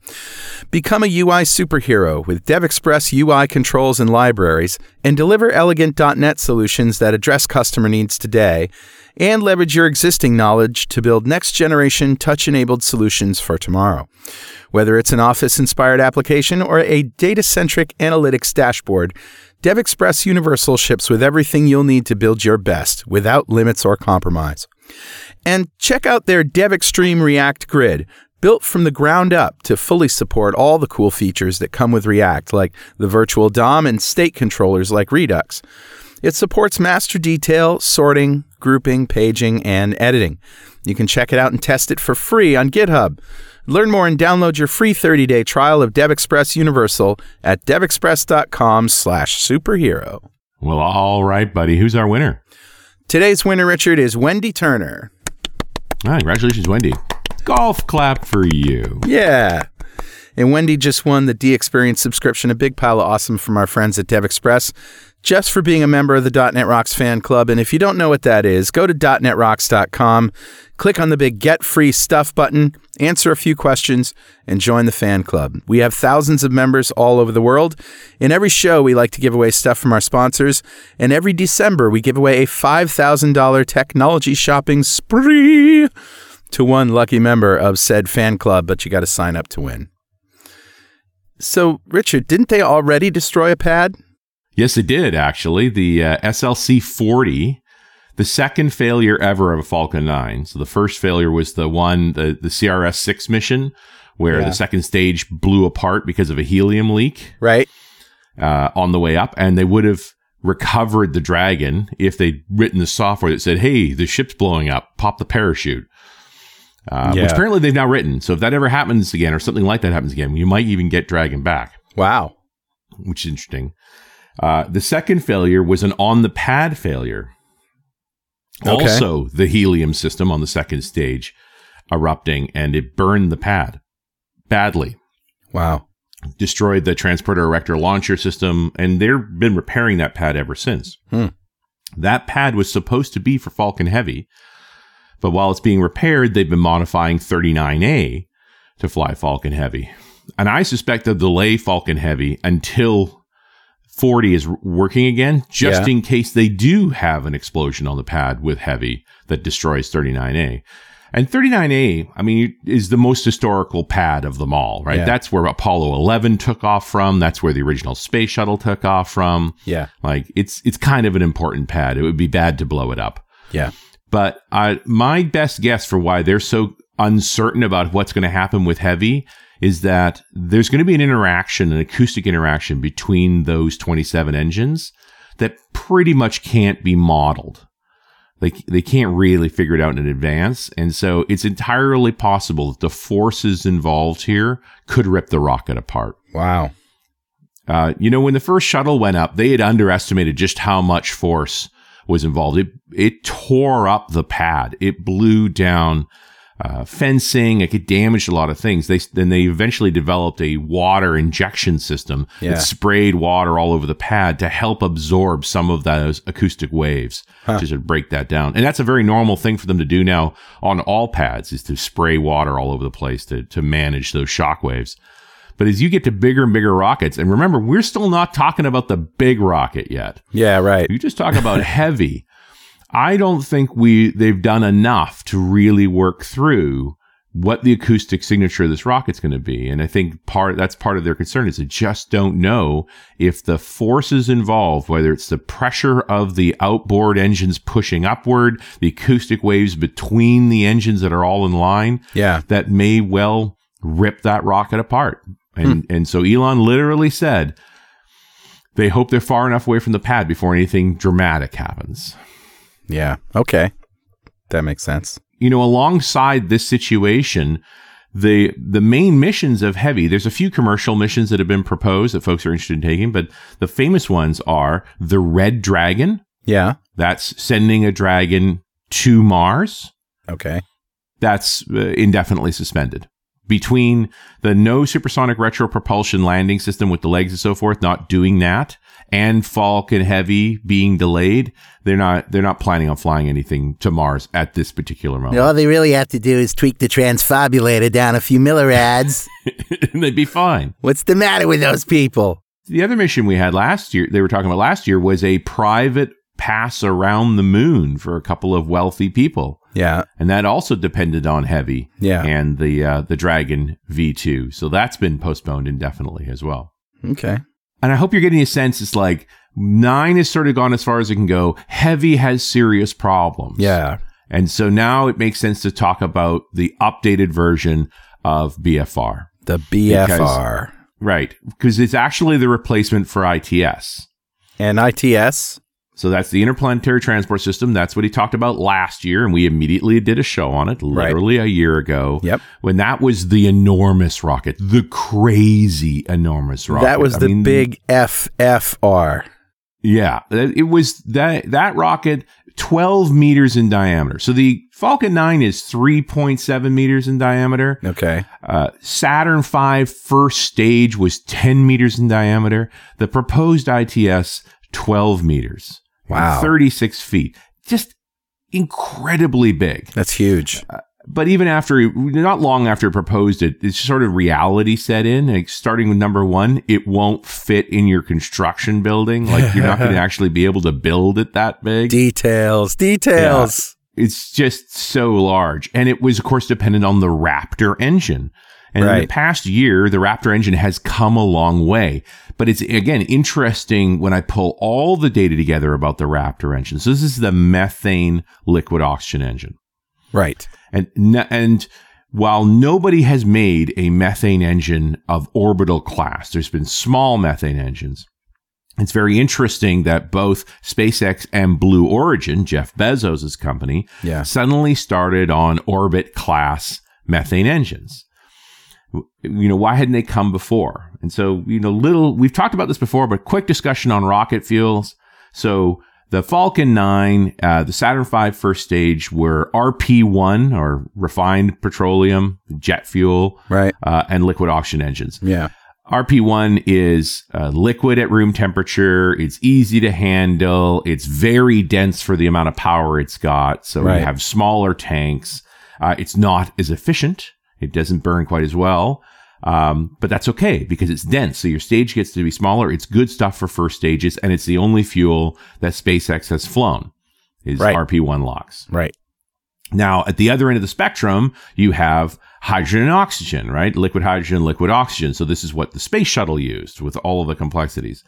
Become a UI superhero with DevExpress UI controls and libraries, and deliver elegant .NET solutions that address customer needs today, and leverage your existing knowledge to build next-generation touch-enabled solutions for tomorrow. Whether it's an Office-inspired application or a data-centric analytics dashboard, DevExpress Universal ships with everything you'll need to build your best without limits or compromise. And check out their DevExtreme React Grid, built from the ground up to fully support all the cool features that come with React, like the virtual DOM and state controllers like Redux. It supports master detail, sorting, grouping, paging, and editing. You can check it out and test it for free on GitHub. Learn more and download your free 30-day trial of DevExpress Universal at devexpress.com slash superhero. well, all right, buddy. Who's our winner? Today's winner, Richard, is Wendy Turner. Ah, congratulations, Wendy. Golf clap for you. Yeah. And Wendy just won the DXperience subscription, a big pile of awesome from our friends at DevExpress, just for being a member of the .NET Rocks fan club. And if you don't know what that is, go to .NETRocks.com, click on the big Get Free Stuff button, answer a few questions, and join the fan club. We have thousands of members all over the world. In every show, we like to give away stuff from our sponsors. And every December, we give away a $5,000 technology shopping spree to one lucky member of said fan club, but you got to sign up to win. So, Richard, didn't they already destroy a pad? Yes, it did actually. The uh, SLC 40, the second failure ever of a Falcon 9. So the first failure was the one, the, the CRS 6 mission, where Yeah. the second stage blew apart because of a helium leak Right? uh, on the way up. And they would have recovered the Dragon if they'd written the software that said, hey, the ship's blowing up, pop the parachute. Uh, Yeah. Which apparently they've now written. So if that ever happens again or something like that happens again, you might even get Dragon back Wow. which is interesting. Uh, the second failure was an on the pad failure. Okay. Also, the helium system on the second stage erupting and it burned the pad badly, Wow. destroyed the transporter erector launcher system, and they've been repairing that pad ever since. Hmm. That pad was supposed to be for Falcon Heavy, but while it's being repaired, they've been modifying 39A to fly Falcon Heavy. And I suspect they'll delay Falcon Heavy until 40 is working again, just Yeah. in case they do have an explosion on the pad with Heavy that destroys 39A. And 39A, I mean, is the most historical pad of them all, right? Yeah. That's where Apollo 11 took off from. That's where the original space shuttle took off from. Yeah. Like it's it's kind of an important pad. It would be bad to blow it up. Yeah. But I, my best guess for why they're so uncertain about what's going to happen with Heavy is that there's going to be an interaction, an acoustic interaction between those 27 engines that pretty much can't be modeled. They, they can't really figure it out in advance. And so it's entirely possible that the forces involved here could rip the rocket apart. Wow. Uh, you know, when the first shuttle went up, they had underestimated just how much force was involved. It it tore up the pad. It blew down uh, fencing. It could damage a lot of things. They then they eventually developed a water injection system Yeah. that sprayed water all over the pad to help absorb some of those acoustic waves, Huh. just to break that down. And that's a very normal thing for them to do now on all pads is to spray water all over the place to to manage those shock waves. But as you get to bigger and bigger rockets, and remember, we're still not talking about the big rocket yet. Yeah, right. You just talk about heavy. I don't think we they've done enough to really work through what the acoustic signature of this rocket's going to be. And I think part that's part of their concern is they just don't know if the forces involved, whether it's the pressure of the outboard engines pushing upward, the acoustic waves between the engines that are all in line, Yeah. that may well rip that rocket apart. And Hmm. and so Elon literally said they hope they're far enough away from the pad before anything dramatic happens. Yeah. Okay. That makes sense. You know, alongside this situation, the the main missions of Heavy, there's a few commercial missions that have been proposed that folks are interested in taking, but the famous ones are the Red Dragon. Yeah. That's sending a dragon to Mars. Okay. that's uh, indefinitely suspended. Between the no supersonic retro propulsion landing system with the legs and so forth not doing that, and Falcon Heavy being delayed, they're not they're not planning on flying anything to Mars at this particular moment. All they really have to do is tweak the transfobulator down a few milliads. and they'd be fine. What's the matter with those people? The other mission we had last year, they were talking about last year, was a private pass around the moon for a couple of wealthy people. Yeah. and that also depended on Heavy Yeah. and the uh, the Dragon V2. So that's been postponed indefinitely as well. Okay. And I hope you're getting a sense. It's like nine has sort of gone as far as it can go. Heavy has serious problems. Yeah. and so now it makes sense to talk about the updated version of BFR, The BFR right? Because it's actually the replacement for ITS. and ITS. So that's the Interplanetary Transport System. That's what he talked about last year, and we immediately did a show on it, Right. literally a year ago. Yep. When that was the enormous rocket, the crazy enormous rocket. That was I the mean, big FFR. Yeah, it was that that rocket, twelve meters in diameter. So the Falcon 9 is 3.7 meters in diameter. Okay. Uh, Saturn V first stage was 10 meters in diameter. The proposed ITS, 12 meters. Wow. 36 feet. Just incredibly big. That's huge. Uh, but even after, not long after it proposed it, it's sort of reality set in. Like starting with number one, it won't fit in your construction building. Like you're not going to actually be able to build it that big. Details. Details. It's just so large. And it was, of course, dependent on the Raptor engine. And in the past year, the Raptor engine has come a long way. But it's, again, interesting when I pull all the data together about the Raptor engine. So this is the methane liquid oxygen engine. Right. And, and while nobody has made a methane engine of orbital class, there's been small methane engines. It's very interesting that both SpaceX and Blue Origin, Jeff Bezos' company, Yeah. suddenly started on orbit class methane engines. You know, why hadn't they come before? And so, you know, little, we've talked about this before, but quick discussion on rocket fuels. So the Falcon 9, uh, the Saturn V first stage were RP1 or refined petroleum, jet fuel, Right. uh, and liquid oxygen engines. Yeah. RP1 is uh, liquid at room temperature. It's easy to handle. It's very dense for the amount of power it's got. So Right. you have smaller tanks. Uh, it's not as efficient. It doesn't burn quite as well. Um, but that's okay because it's dense. So your stage gets to be smaller. It's good stuff for first stages. And it's the only fuel that SpaceX has flown is Right. RP1 LOX. Right. Now, at the other end of the spectrum, you have hydrogen and oxygen, right? Liquid hydrogen, liquid oxygen. So this is what the space shuttle used with all of the complexities.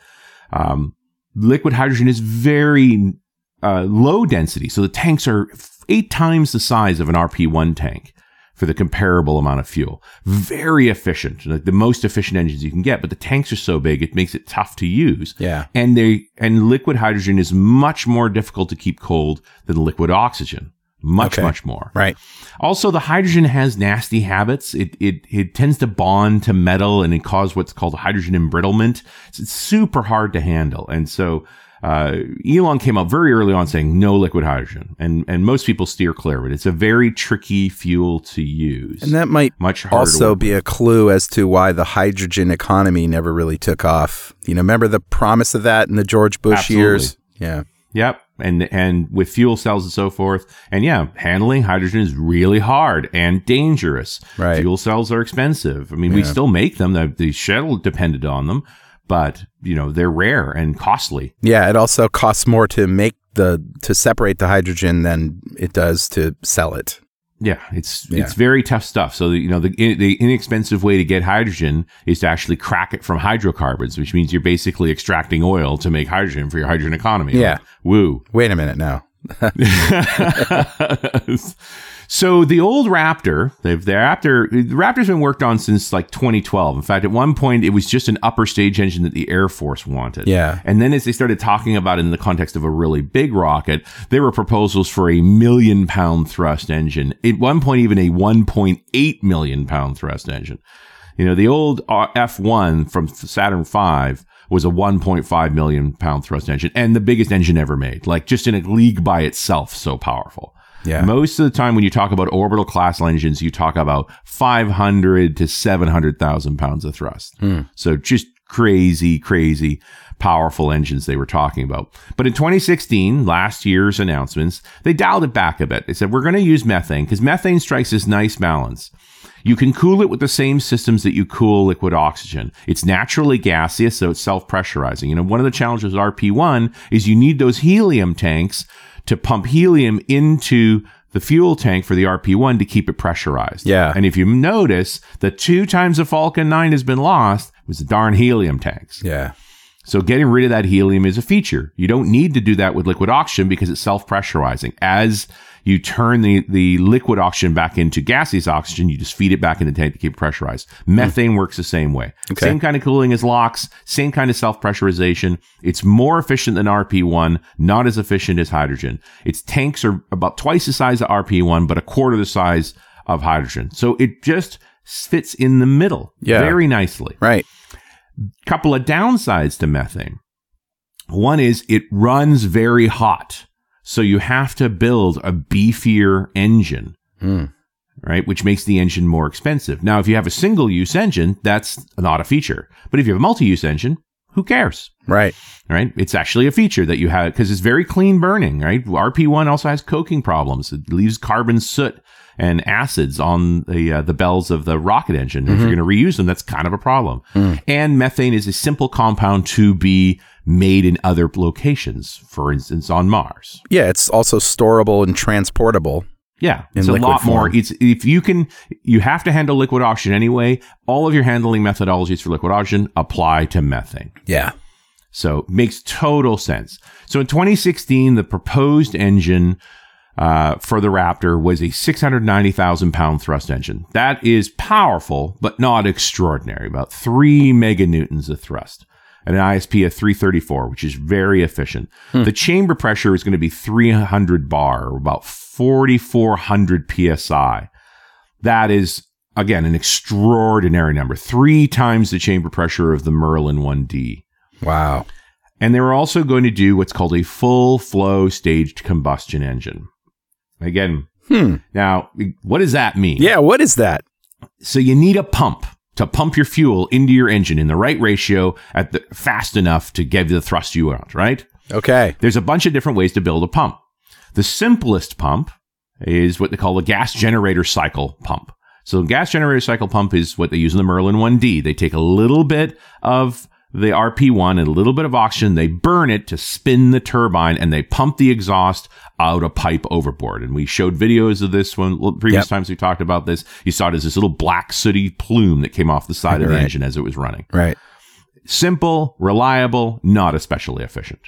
Um, liquid hydrogen is very uh, low density. So the tanks are eight times the size of an RP1 tank for the comparable amount of fuel. Very efficient, like the most efficient engines you can get, but the tanks are so big, it makes it tough to use Yeah. and they and liquid hydrogen is much more difficult to keep cold than liquid oxygen much Okay. much more Right. also the hydrogen has nasty habits it, it it tends to bond to metal and it causes what's called hydrogen embrittlement it's, it's super hard to handle and so uh, Elon came out very early on saying no liquid hydrogen, and and most people steer clear of it. It's a very tricky fuel to use, And that might much also be a clue as to why the hydrogen economy never really took off. You know, remember the promise of that in the George Bush Absolutely. years? Yeah. Yep. And and with fuel cells and so forth. And yeah, handling hydrogen is really hard and dangerous. Right. Fuel cells are expensive. I mean, we still make them. The, the shuttle depended on them, but you know, they're rare and costly. Yeah, it also costs more to make the to separate the hydrogen than it does to sell it. Yeah, it's Yeah. it's very tough stuff. So you know the the inexpensive way to get hydrogen is to actually crack it from hydrocarbons, which means you're basically extracting oil to make hydrogen for your hydrogen economy. Yeah. Like, woo. Wait a minute now. so the old Raptor, the, the Raptor, the Raptor's been worked on since like 2012. In fact, at one point it was just an upper stage engine that the Air Force wanted. Yeah. And then as they started talking about it in the context of a really big rocket, there were proposals for a million pound thrust engine. At one point, even a 1.8 million pound thrust engine. You know, the old uh, F1 from Saturn V was a 1.5 million pound thrust engine and the biggest engine ever made, like just in a league by itself, so powerful. Yeah. Most of the time, when you talk about orbital class engines, you talk about 500 to 700,000 pounds of thrust. Hmm. So just crazy, crazy powerful engines they were talking about. But in 2016, last year's announcements, they dialed it back a bit. They said, we're going to use methane because methane strikes this nice balance. You can cool it with the same systems that you cool liquid oxygen. It's naturally gaseous, so it's self-pressurizing. You know, one of the challenges with RP1 is you need those helium tanks to pump helium into the fuel tank for the RP1 to keep it pressurized. Yeah. And if you notice, the two times the Falcon 9 has been lost was the darn helium tanks. Yeah. So getting rid of that helium is a feature. You don't need to do that with liquid oxygen because it's self-pressurizing. As you turn the, the liquid oxygen back into gaseous oxygen, you just feed it back in the tank to keep it pressurized. Hmm. Methane works the same way. Okay. Same kind of cooling as LOX, same kind of self-pressurization. It's more efficient than RP1, not as efficient as hydrogen. Its tanks are about twice the size of RP1, but a quarter the size of hydrogen. So it just fits in the middle Yeah. very nicely Right. Couple of downsides to methane. One is it runs very hot. So you have to build a beefier engine, Hmm. right? Which makes the engine more expensive. Now, if you have a single use engine, that's not a feature. But if you have a multi use engine, who cares? Right. Right? It's actually a feature that you have because it's very clean burning, right? RP1 also has coking problems. It leaves carbon soot and acids on the uh, the bells of the rocket engine. If you're going to reuse them, that's kind of a problem. And methane is a simple compound to be made in other locations, for instance, on Mars. Yeah, it's also storable and transportable. Yeah, it's a lot more. It's if you can, you have to handle liquid oxygen anyway. All of your handling methodologies for liquid oxygen apply to methane. Yeah. So makes total sense. So in 2016, the proposed engine uh, for the Raptor was a 690,000 pound thrust engine. That is powerful, but not extraordinary. About three meganewtons of thrust. And an ISP of 334, which is very efficient. The chamber pressure is going to be 300 bar, about 4,400 psi. That is, again, an extraordinary number. Three times the chamber pressure of the Merlin 1D. Wow. And they were also going to do what's called a full flow staged combustion engine. Again, Hmm. now, what does that mean? Yeah, what is that? So you need a pump to pump your fuel into your engine in the right ratio at the fast enough to give you the thrust you want, right? Okay. There's a bunch of different ways to build a pump. The simplest pump is what they call a gas generator cycle pump. So, gas generator cycle pump is what they use in the Merlin 1D. They take a little bit of the RP1 and a little bit of oxygen, they burn it to spin the turbine, and they pump the exhaust out a pipe overboard. And we showed videos of this one previous Yep. times we talked about this. You saw it as this little black sooty plume that came off the side of the engine as it was running Right. simple, reliable, not especially efficient.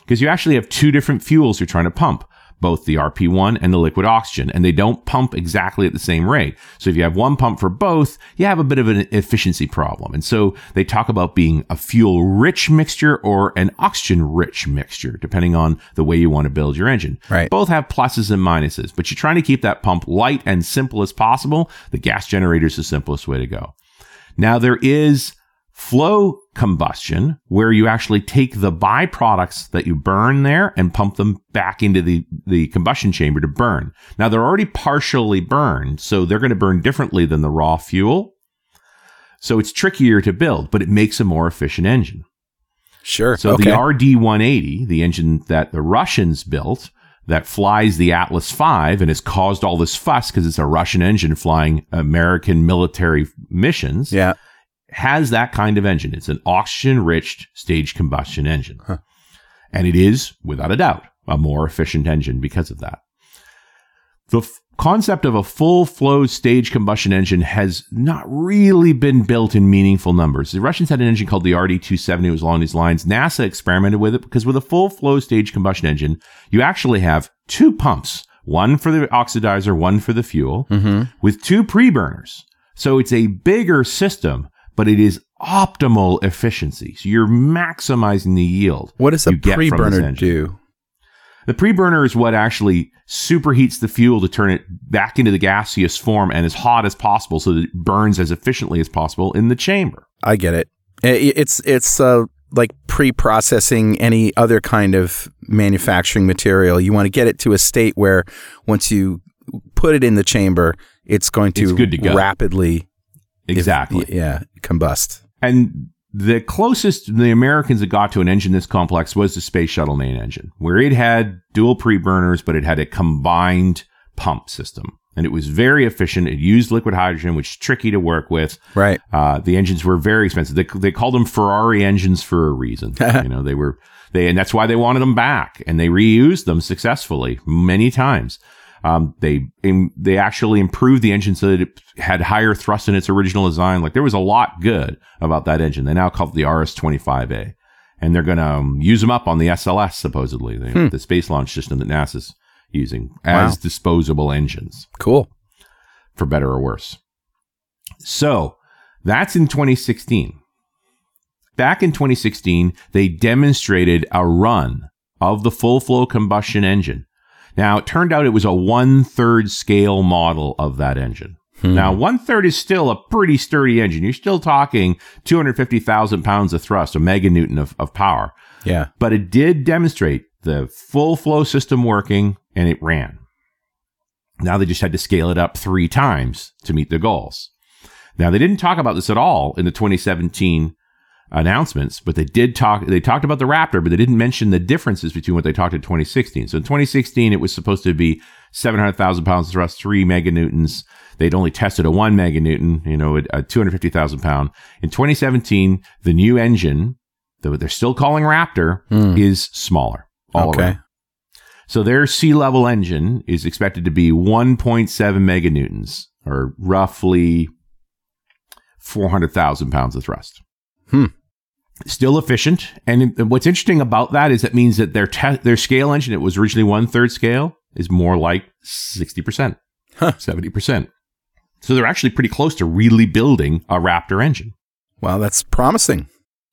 Because you actually have two different fuels you're trying to pump, both the RP1 and the liquid oxygen, and they don't pump exactly at the same rate. So if you have one pump for both, you have a bit of an efficiency problem. And so they talk about being a fuel rich mixture or an oxygen rich mixture, depending on the way you want to build your engine. Right. Both have pluses and minuses, but you're trying to keep that pump light and simple as possible. The gas generator is the simplest way to go. Now there is flow combustion where you actually take the byproducts that you burn there and pump them back into the, the combustion chamber to burn. Now they're already partially burned, so they're going to burn differently than the raw fuel. So it's trickier to build, but it makes a more efficient engine. Sure. So okay. the RD-180, the engine that the Russians built that flies the Atlas V and has caused all this fuss because it's a Russian engine flying American military missions, yeah. Has that kind of engine. It's an oxygen-rich staged combustion engine. Huh. And it is, without a doubt, a more efficient engine because of that. The f- concept of a full flow stage combustion engine has not really been built in meaningful numbers. The Russians had an engine called the RD-270. It was along these lines. NASA experimented with it because with a full flow stage combustion engine, you actually have two pumps, one for the oxidizer, one for the fuel, Mm-hmm. with two pre-burners. So it's a bigger system, but it is optimal efficiency. So you're maximizing the yield. What does a you get from this pre-burner do? The pre-burner is what actually superheats the fuel to turn it back into the gaseous form and as hot as possible so that it burns as efficiently as possible in the chamber. I get it. It's it's uh, like pre-processing any other kind of manufacturing material. You want to get it to a state where once you put it in the chamber, it's going to, It's good to go. Rapidly if- Exactly. yeah, combust. And the closest the Americans had got to an engine this complex was the Space Shuttle main engine, where it had dual pre-burners, but it had a combined pump system. And it was very efficient. It used liquid hydrogen, which is tricky to work with. Right. Uh, the engines were very expensive. They, they called them Ferrari engines for a reason. you know, they were, they, and that's why they wanted them back and they reused them successfully many times. Um, they, im- they actually improved the engine so that it had higher thrust in its original design. Like there was a lot good about that engine. They now call it the RS-25A and they're going to um, use them up on the SLS supposedly, the, the space launch system that NASA's using as Wow. disposable engines Cool. for better or worse. So that's in 2016. Back in 2016, they demonstrated a run of the full flow combustion engine. Now, it turned out it was a one third scale model of that engine. Hmm. Now, one third is still a pretty sturdy engine. You're still talking 250,000 pounds of thrust, a meganewton of, of power Yeah. but it did demonstrate the full flow system working and it ran. Now they just had to scale it up three times to meet the goals. Now they didn't talk about this at all in the 2017 announcements, but they did talk. They talked about the Raptor, but they didn't mention the differences between what they talked in 2016. So in 2016, it was supposed to be 700,000 pounds of thrust, three meganewtons. They'd only tested a one meganewton, you know, a 250,000 pound. In 2017, the new engine that they're still calling Raptor hmm. is smaller all Okay. around. So their sea level engine is expected to be 1.7 meganewtons, or roughly 400,000 pounds of thrust. Hmm. Still efficient. And what's interesting about that is that means that their te- their scale engine, it was originally one third scale, is more like 60%, Huh. 70%. So they're actually pretty close to really building a Raptor engine. Wow, that's promising.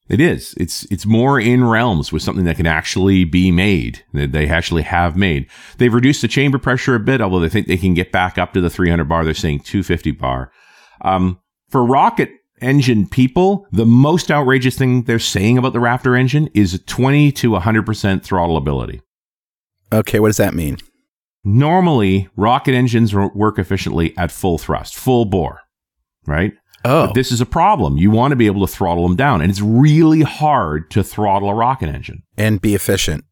It is. It's it's more in realms with something that can actually be made. That they actually have made. They've reduced the chamber pressure a bit, although they think they can get back up to the 300 bar. They're saying 250 bar. Um, for rocket engine people, the most outrageous thing they're saying about the Raptor engine is 20 to 100% throttle ability. Okay, what does that mean? Normally, rocket engines work efficiently at full thrust, full bore, right? Oh, But this is a problem. You want to be able to throttle them down, and it's really hard to throttle a rocket engine. and be efficient.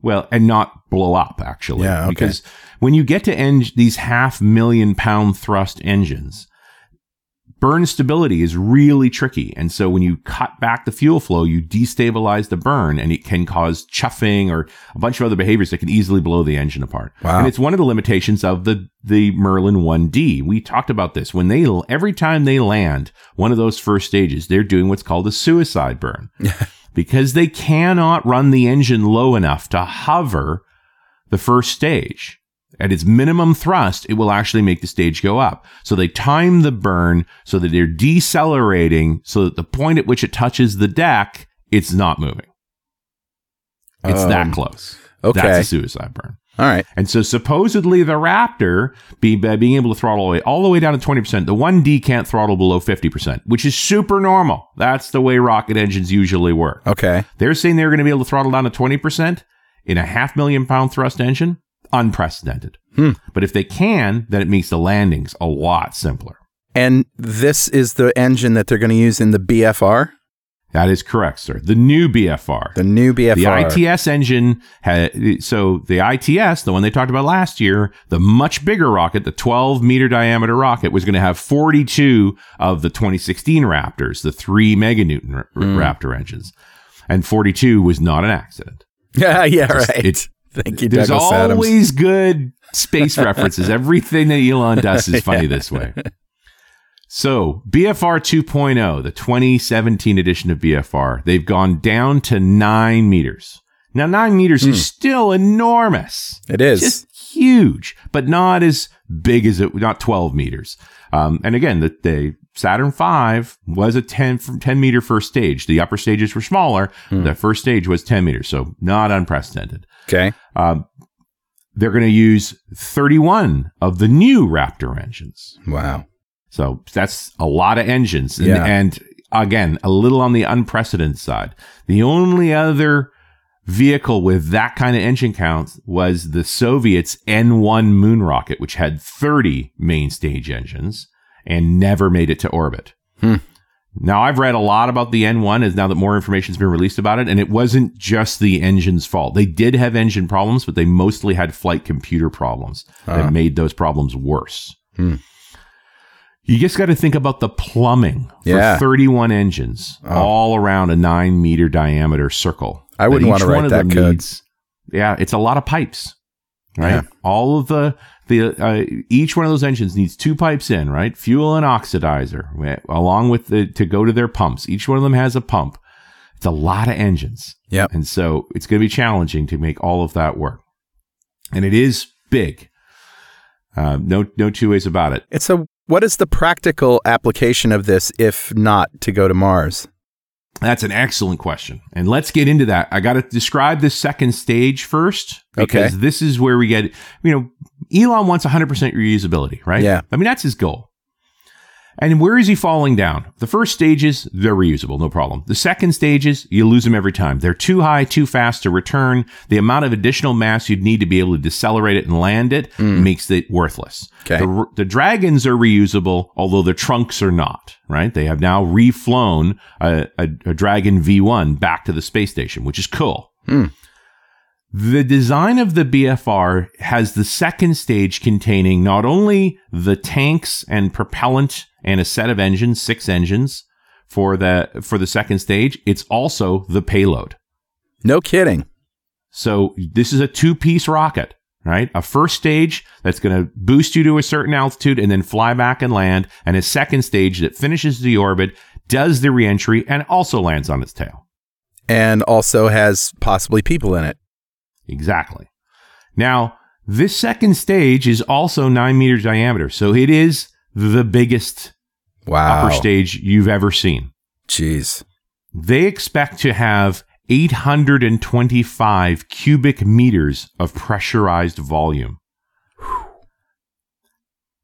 Well, and not blow up actually. Yeah, okay. Because when you get to en- these half million pound thrust engines, burn stability is really tricky. And so when you cut back the fuel flow, you destabilize the burn and it can cause chuffing or a bunch of other behaviors that can easily blow the engine apart. Wow. And it's one of the limitations of the, the Merlin 1D. We talked about this. When they, every time they land one of those first stages, they're doing what's called a suicide burn because they cannot run the engine low enough to hover the first stage. At its minimum thrust, it will actually make the stage go up. So they time the burn so that they're decelerating so that the point at which it touches the deck, it's not moving. It's Um, that close. okay. That's a suicide burn. All right. And so supposedly the Raptor, be, by being able to throttle all the way, all the way down to 20%, the 1D can't throttle below 50%, which is super normal. That's the way rocket engines usually work. Okay. They're saying they're going to be able to throttle down to 20% in a half million pound thrust engine. Unprecedented. Hmm. But if they can, then it makes the landings a lot simpler. And this is the engine that they're going to use in the BFR, That is correct, sir. The new BFR. the new BFR. The ITS engine had so the ITS, the one they talked about last year, the much bigger rocket, the 12 meter diameter rocket, was going to have 42 of the 2016 Raptors, the three meganewton ra- Hmm. Raptor engines, and 42 was not an accident. yeah, yeah, right. Thank you, There's Douglas Adams. always good space references. Everything that Elon does is funny this way. So, BFR 2.0, the 2017 edition of BFR, they've gone down to nine meters. Now, nine meters is still enormous. It is. Just huge, but not as big as it, not 12 meters. Um, and again, the, the Saturn V was a 10, 10 meter first stage. The upper stages were smaller. The first stage was 10 meters. So not unprecedented. Okay. Um, they're going to use 31 of the new Raptor engines. Wow. So that's a lot of engines. And, Yeah. and again, a little on the unprecedented side. The only other vehicle with that kind of engine count was the Soviets' N1 moon rocket, which had 30 main stage engines and never made it to orbit. Hmm. Now, I've read a lot about the N1 as now that more information has been released about it, and it wasn't just the engine's fault. They did have engine problems, but they mostly had flight computer problems Uh-huh. that made those problems worse. Hmm. You just got to think about the plumbing for Yeah. 31 engines Oh. all around a nine meter diameter circle. I wouldn't wanna each write one of that code. needs- yeah, it's a lot of pipes, right? Yeah. All of the the uh, each one of those engines needs two pipes in, right? Fuel and oxidizer, along with the to go to their pumps. Each one of them has a pump. It's a lot of engines. Yep. And so it's going to be challenging to make all of that work. And it is big. Uh, no, no two ways about it. It's a what is the practical application of this if not to go to Mars? That's an excellent question. And let's get into that. I got to describe the second stage first because Okay. this is where we get, you know, Elon wants 100% reusability, right? Yeah. I mean, that's his goal. And where is he falling down? The first stages, they're reusable, no problem. The second stages, you lose them every time. They're too high, too fast to return. The amount of additional mass you'd need to be able to decelerate it and land it hmm. makes it worthless. Okay. The, the dragons are reusable, although the trunks are not, right? They have now reflown a, a, a Dragon V1 back to the space station, which is cool. Hmm. The design of the BFR has the second stage containing not only the tanks and propellant and a set of engines, six engines for the for the second stage, it's also the payload. No kidding. So this is a two-piece rocket, right? A first stage that's going to boost you to a certain altitude and then fly back and land, and a second stage that finishes the orbit, does the reentry, and also lands on its tail. And also has possibly people in it. Exactly. Now, this second stage is also nine meters diameter, so it is the biggest Wow. upper stage you've ever seen. Jeez. They expect to have 825 cubic meters of pressurized volume.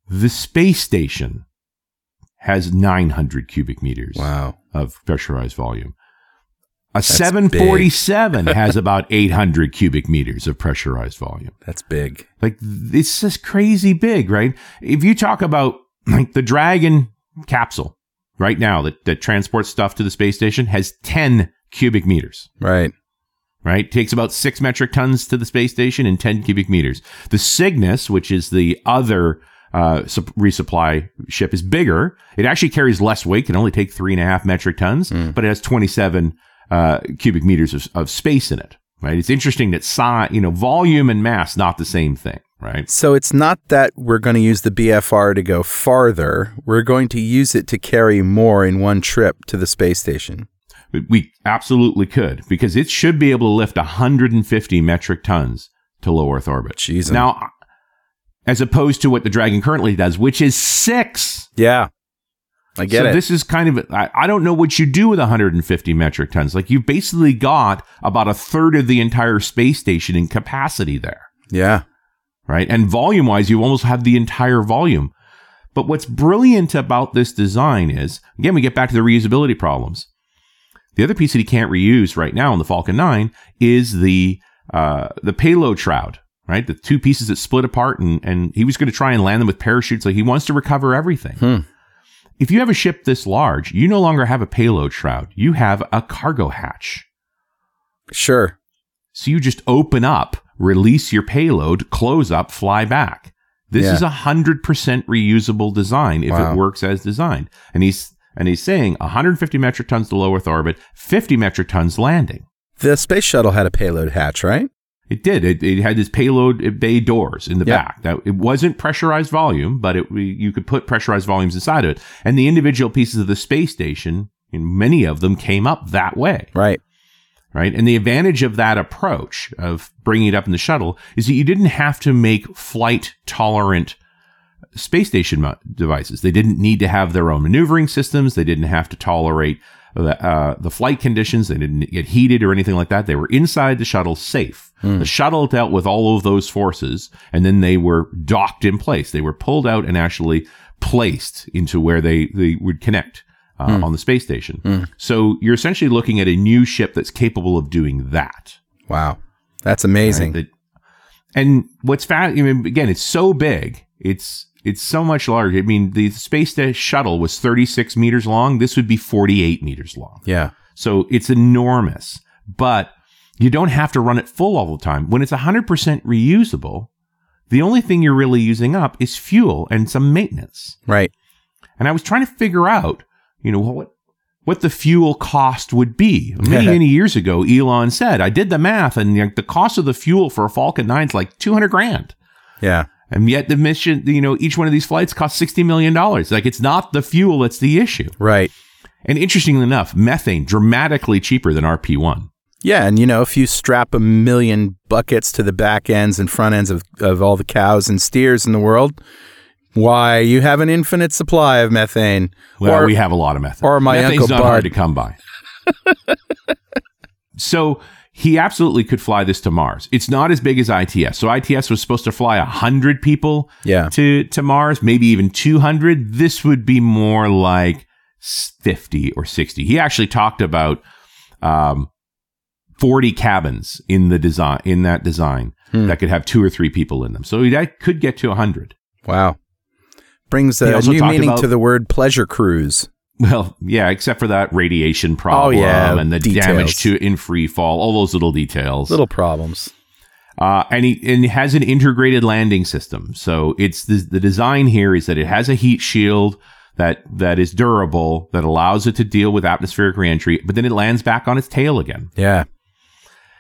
The space station has 900 cubic meters Wow. of pressurized volume. A That's 747 has about 800 cubic meters of pressurized volume. That's big. Like it's just crazy big, right? If you talk about like the Dragon capsule right now that, that transports stuff to the space station has 10 cubic meters, Right. right? Takes about six metric tons to the space station and 10 cubic meters. The Cygnus, which is the other uh, sup- resupply ship, is bigger. It actually carries less weight, can only take three and a half metric tons, but it has 27 uh, cubic meters of, of space in it. Right. It's interesting that size, you know, volume and mass not the same thing. Right. So it's not that we're going to use the BFR to go farther. We're going to use it to carry more in one trip to the space station. We absolutely could because it should be able to lift 150 metric tons to low Earth orbit. Jeez. Now, as opposed to what the Dragon currently does, which is six. Yeah. I get so it. this is kind of I, I don't know what you do with 150 metric tons. Like you've basically got about a third of the entire space station in capacity there, yeah. right? And volume wise, you almost have the entire volume. But what's brilliant about this design is again we get back to the reusability problems. The other piece that he can't reuse right now in the Falcon 9 is the uh, the payload shroud, right? The two pieces that split apart, and and he was going to try and land them with parachutes. Like he wants to recover everything. Hmm. If you have a ship this large, you no longer have a payload shroud. You have a cargo hatch. Sure. So you just open up, release your payload, close up, fly back. This Yeah. is a hundred percent reusable design if Wow. it works as designed. And he's and he's saying 150 metric tons to low Earth orbit, 50 metric tons landing. The space shuttle had a payload hatch, right? It did. It, it had this payload uh, bay doors in the Yeah. back. That it wasn't pressurized volume, but it you could put pressurized volumes inside of it. And the individual pieces of the space station, many of them came up that way, Right. right? And the advantage of that approach of bringing it up in the shuttle is that you didn't have to make flight tolerant space station mo- devices. They didn't need to have their own maneuvering systems. They didn't have to tolerate the, uh, the flight conditions. They didn't get heated or anything like that. They were inside the shuttle safe. The shuttle dealt with all of those forces and then they were docked in place. They were pulled out and actually placed into where they, they would connect uh, on the space station. So you're essentially looking at a new ship that's capable of doing that. Wow. That's amazing. Right? That- and what's fast, I mean, again, it's so big. It's it's so much larger. I mean, the space shuttle was 36 meters long. This would be 48 meters long. yeah. So it's enormous, but you don't have to run it full all the time. When it's 100% reusable, the only thing you're really using up is fuel and some maintenance. Right. And I was trying to figure out, you know, what what the fuel cost would be. Many many years ago, Elon said, I did the math, and the cost of the fuel for a Falcon 9 is like 200 grand. Yeah. And yet the mission, you know, each one of these flights costs $60 million. Like it's not the fuel that's the issue. Right. And interestingly enough, methane dramatically cheaper than RP1. Yeah, and you know, if you strap a million buckets to the back ends and front ends of, of all the cows and steers in the world, why you have an infinite supply of methane. Well, or, we have a lot of methane. or my Methane's Uncle not hard to come by. so he absolutely could fly this to Mars. It's not as big as ITS. So ITS was supposed to fly 100 people Yeah. to, to Mars, maybe even 200. This would be more like 50 or 60. He actually talked about um, 40 cabins in the design in that design Hmm. that could have two or three people in them. So that could get to 100. Wow. Brings a new meaning about- to the word pleasure cruise. Well, yeah, except for that radiation problem Oh, yeah, and the details. damage to in free fall, all those little details. Little problems. Uh, and, he, and it has an integrated landing system. So it's the, the design here is that it has a heat shield that that is durable that allows it to deal with atmospheric reentry, but then it lands back on its tail again. Yeah.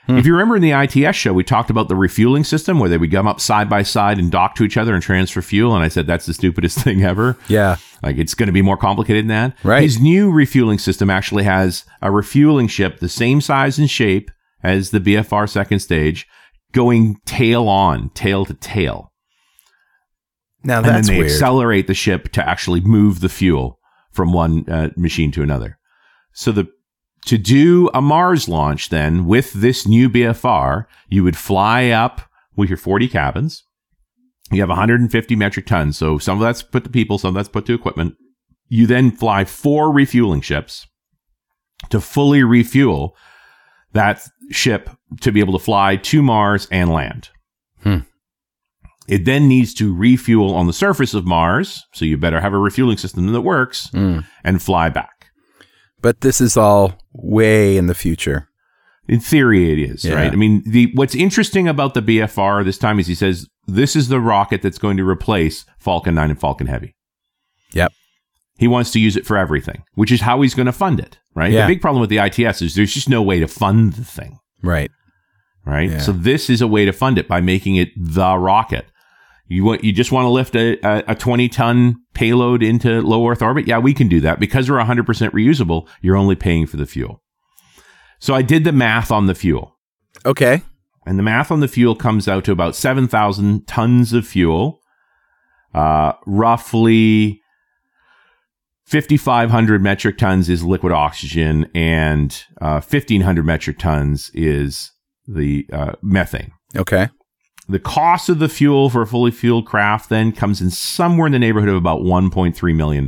Hmm. If you remember in the ITS show, we talked about the refueling system where they would come up side by side and dock to each other and transfer fuel. And I said that's the stupidest thing ever. Yeah. Like it's going to be more complicated than that. Right. His new refueling system actually has a refueling ship the same size and shape as the BFR second stage, going tail on, tail to tail. Now that's and then they weird. accelerate the ship to actually move the fuel from one uh, machine to another. So the to do a Mars launch then with this new BFR, you would fly up with your 40 cabins. You have 150 metric tons. So some of that's put to people, some of that's put to equipment. You then fly four refueling ships to fully refuel that ship to be able to fly to Mars and land. Hmm. It then needs to refuel on the surface of Mars. So you better have a refueling system that works Mm. and fly back. But this is all way in the future. In theory, it is Yeah. right. I mean, the what's interesting about the BFR this time is he says this is the rocket that's going to replace Falcon 9 and Falcon Heavy. Yep. He wants to use it for everything, which is how he's going to fund it. Right. Yeah. The big problem with the ITS is there's just no way to fund the thing. Right. Right. Yeah. So this is a way to fund it by making it the rocket. You want you just want to lift a, a, a 20 ton payload into low Earth orbit? Yeah, we can do that because we're 100% reusable. You're only paying for the fuel. So I did the math on the fuel. Okay. And the math on the fuel comes out to about 7,000 tons of fuel, uh, roughly 5,500 metric tons is liquid oxygen, and uh, 1,500 metric tons is the uh, methane. Okay. The cost of the fuel for a fully fueled craft then comes in somewhere in the neighborhood of about $1.3 million.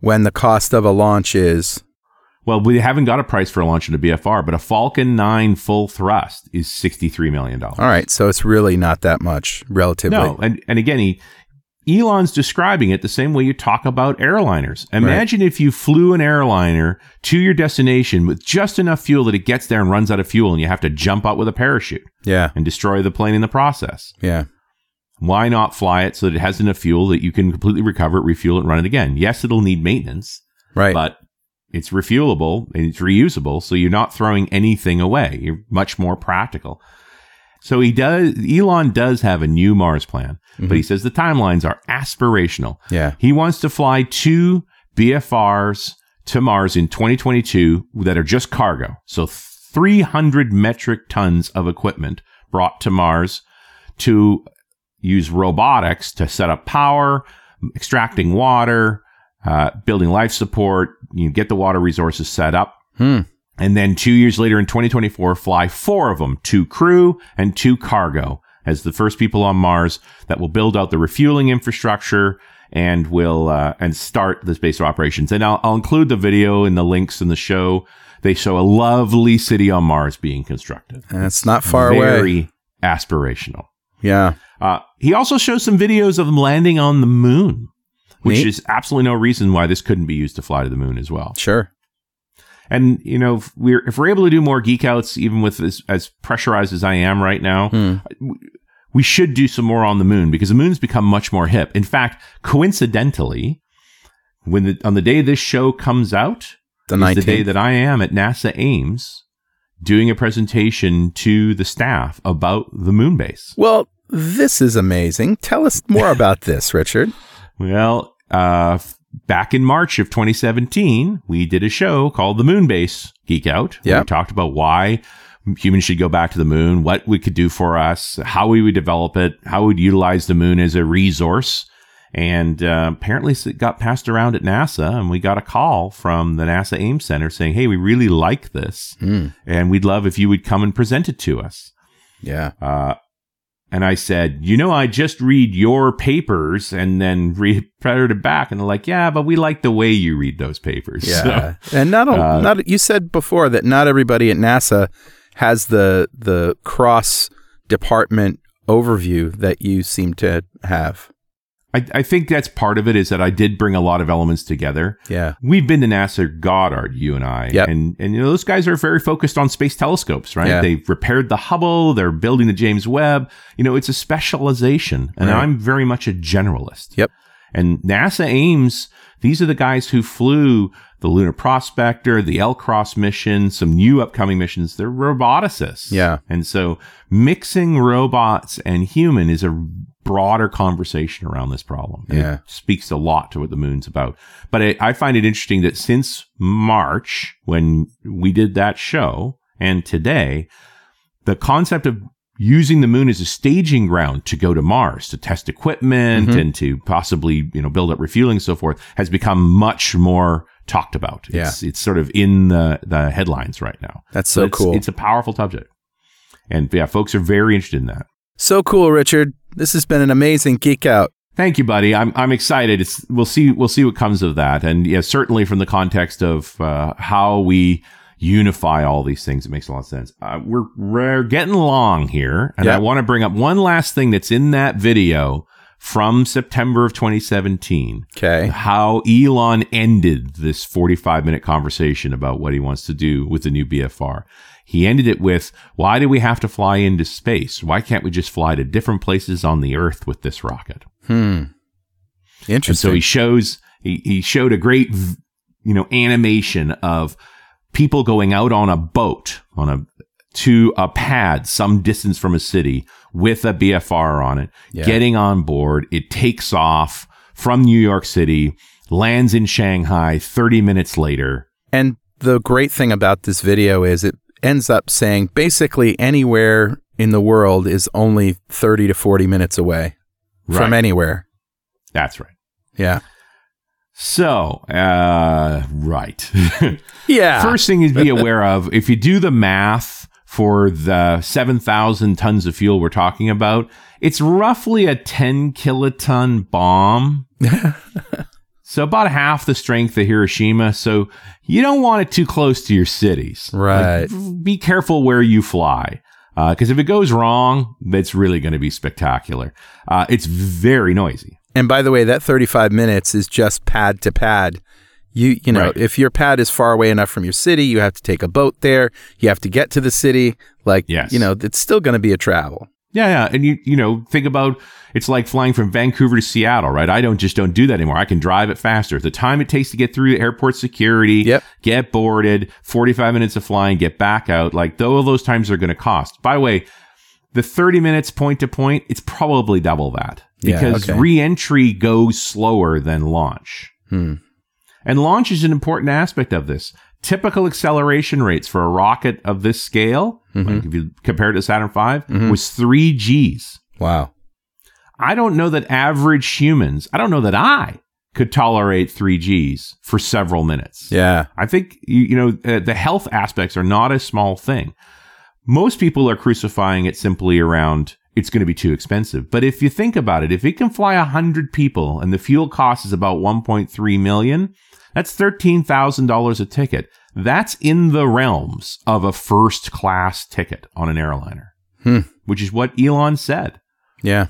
When the cost of a launch is Well, we haven't got a price for a launch in a BFR, but a Falcon 9 full thrust is $63 million. all right, so it's really not that much relatively. No, and and again, he Elon's describing it the same way you talk about airliners. Imagine if you flew an airliner to your destination with just enough fuel that it gets there and runs out of fuel, and you have to jump out with a parachute Yeah. and destroy the plane in the process. Yeah. Why not fly it so that it has enough fuel that you can completely recover it, refuel it, and run it again? Yes, it'll need maintenance, Right. but it's refuelable and it's reusable, so you're not throwing anything away. You're much more practical. So he does. Elon does have a new Mars plan, but he mm-hmm. says the timelines are aspirational. yeah. He wants to fly two BFRs to Mars in 2022 that are just cargo. So 300 metric tons of equipment brought to Mars to use robotics to set up power, extracting water, uh, building life support, you get the water resources set up. Hmm. And then two years later in 2024, fly four of them, two crew and two cargo as the first people on Mars that will build out the refueling infrastructure and will, uh, and start the space operations. And I'll, I'll include the video and the links in the show. They show a lovely city on Mars being constructed. And it's not far Very away. aspirational. Yeah. Uh, he also shows some videos of them landing on the moon, which Neat. is absolutely no reason why this couldn't be used to fly to the moon as well. Sure. And you know, if we're if we're able to do more geek outs, even with as, as pressurized as I am right now, Hmm. we should do some more on the moon because the moon's become much more hip. In fact, coincidentally, when the, on the day this show comes out, The is the day that I am at NASA Ames doing a presentation to the staff about the moon base. Well, this is amazing. Tell us more about this, Richard. Well, uh, back in March of 2017, we did a show called The Moon Base Geek Out. Yeah. We talked about why humans should go back to the moon, what we could do for us, how we would develop it, how we would utilize the moon as a resource. And uh, apparently it got passed around at NASA, and we got a call from the NASA Ames Center saying, "Hey, we really like this, and we'd love if you would come and present it to us." Yeah. Uh, and I said, "You know, I just read your papers and then read it back." And they're like, "Yeah, but we like the way you read those papers." Yeah. So, and not, a, uh, not you said before that not everybody at NASA has the the cross department overview that you seem to have. I, I think that's part of it. Is that I did bring a lot of elements together. Yeah. We've been to NASA Goddard, you and I, Yep. and and you know those guys are very focused on space telescopes, right? Yeah. They've repaired the Hubble, they're building the James Webb. You know, it's a specialization, and Right. I'm very much a generalist. Yep. And NASA Ames, these are the guys who flew the Lunar Prospector, the LCROSS mission, some new upcoming missions. They're roboticists. Yeah. And so mixing robots and human is a broader conversation around this problem. Yeah. It speaks a lot to what the moon's about. But I, I find it interesting that since March, when we did that show, and today, the concept of using the moon as a staging ground to go to Mars to test equipment Mhm. and to possibly, you know, build up refueling and so forth has become much more talked about. It's, it's sort of in the, the headlines right now. That's so it's, cool. It's a powerful subject. And yeah, folks are very interested in that. So cool, Richard. This has been an amazing geek out. Thank you, buddy. I'm I'm excited. It's we'll see we'll see what comes of that, and yeah, certainly from the context of uh, how we unify all these things, it makes a lot of sense. Uh, we're we're getting long here, and I want to bring up one last thing that's in that video from September of 2017. Okay. How Elon ended this 45 minute conversation about what he wants to do with the new BFR. He ended it with, why do we have to fly into space? Why can't we just fly to different places on the earth with this rocket? Hmm. And Interesting. so he shows he, he showed a great you know animation of people going out on a boat on a to a pad some distance from a city with a BFR on it, Yeah. getting on board. It takes off from New York City, lands in Shanghai 30 minutes later. And the great thing about this video is it ends up saying basically anywhere in the world is only 30 to 40 minutes away from anywhere. That's right. Yeah. So, uh, right. Yeah. First thing to be aware of if you do the math for the 7,000 tons of fuel we're talking about, it's roughly a 10 kiloton bomb. so, about half the strength of Hiroshima. So, you don't want it too close to your cities. Right. Like, be careful where you fly. Because if it goes wrong, it's really going to be spectacular. Uh, it's very noisy. And by the way, that 35 minutes is just pad to pad. You you know, Right. if your pad is far away enough from your city, you have to take a boat there. You have to get to the city. Like, Yes. you know, it's still going to be a travel. Yeah, yeah, and you you know think about it's like flying from Vancouver to Seattle, right? I don't just don't do that anymore. I can drive it faster. The time it takes to get through the airport security, Yep. get boarded, forty five minutes of flying, get back out. Like though those times are going to cost. By the way, the thirty minutes point to point, it's probably double that Yeah, because okay. reentry goes slower than launch. Hmm. And launch is an important aspect of this. Typical acceleration rates for a rocket of this scale, Mm-hmm. like if you compare it to Saturn V, was three Gs. Wow. I don't know that average humans, I don't know that I could tolerate three Gs for several minutes. Yeah. I think, you, you know, uh, the health aspects are not a small thing. Most people are crucifying it simply around it's going to be too expensive. But if you think about it, if it can fly 100 people and the fuel cost is about 1.3 million, that's $13,000 a ticket. That's in the realms of a first class ticket on an airliner, Hmm. which is what Elon said. Yeah.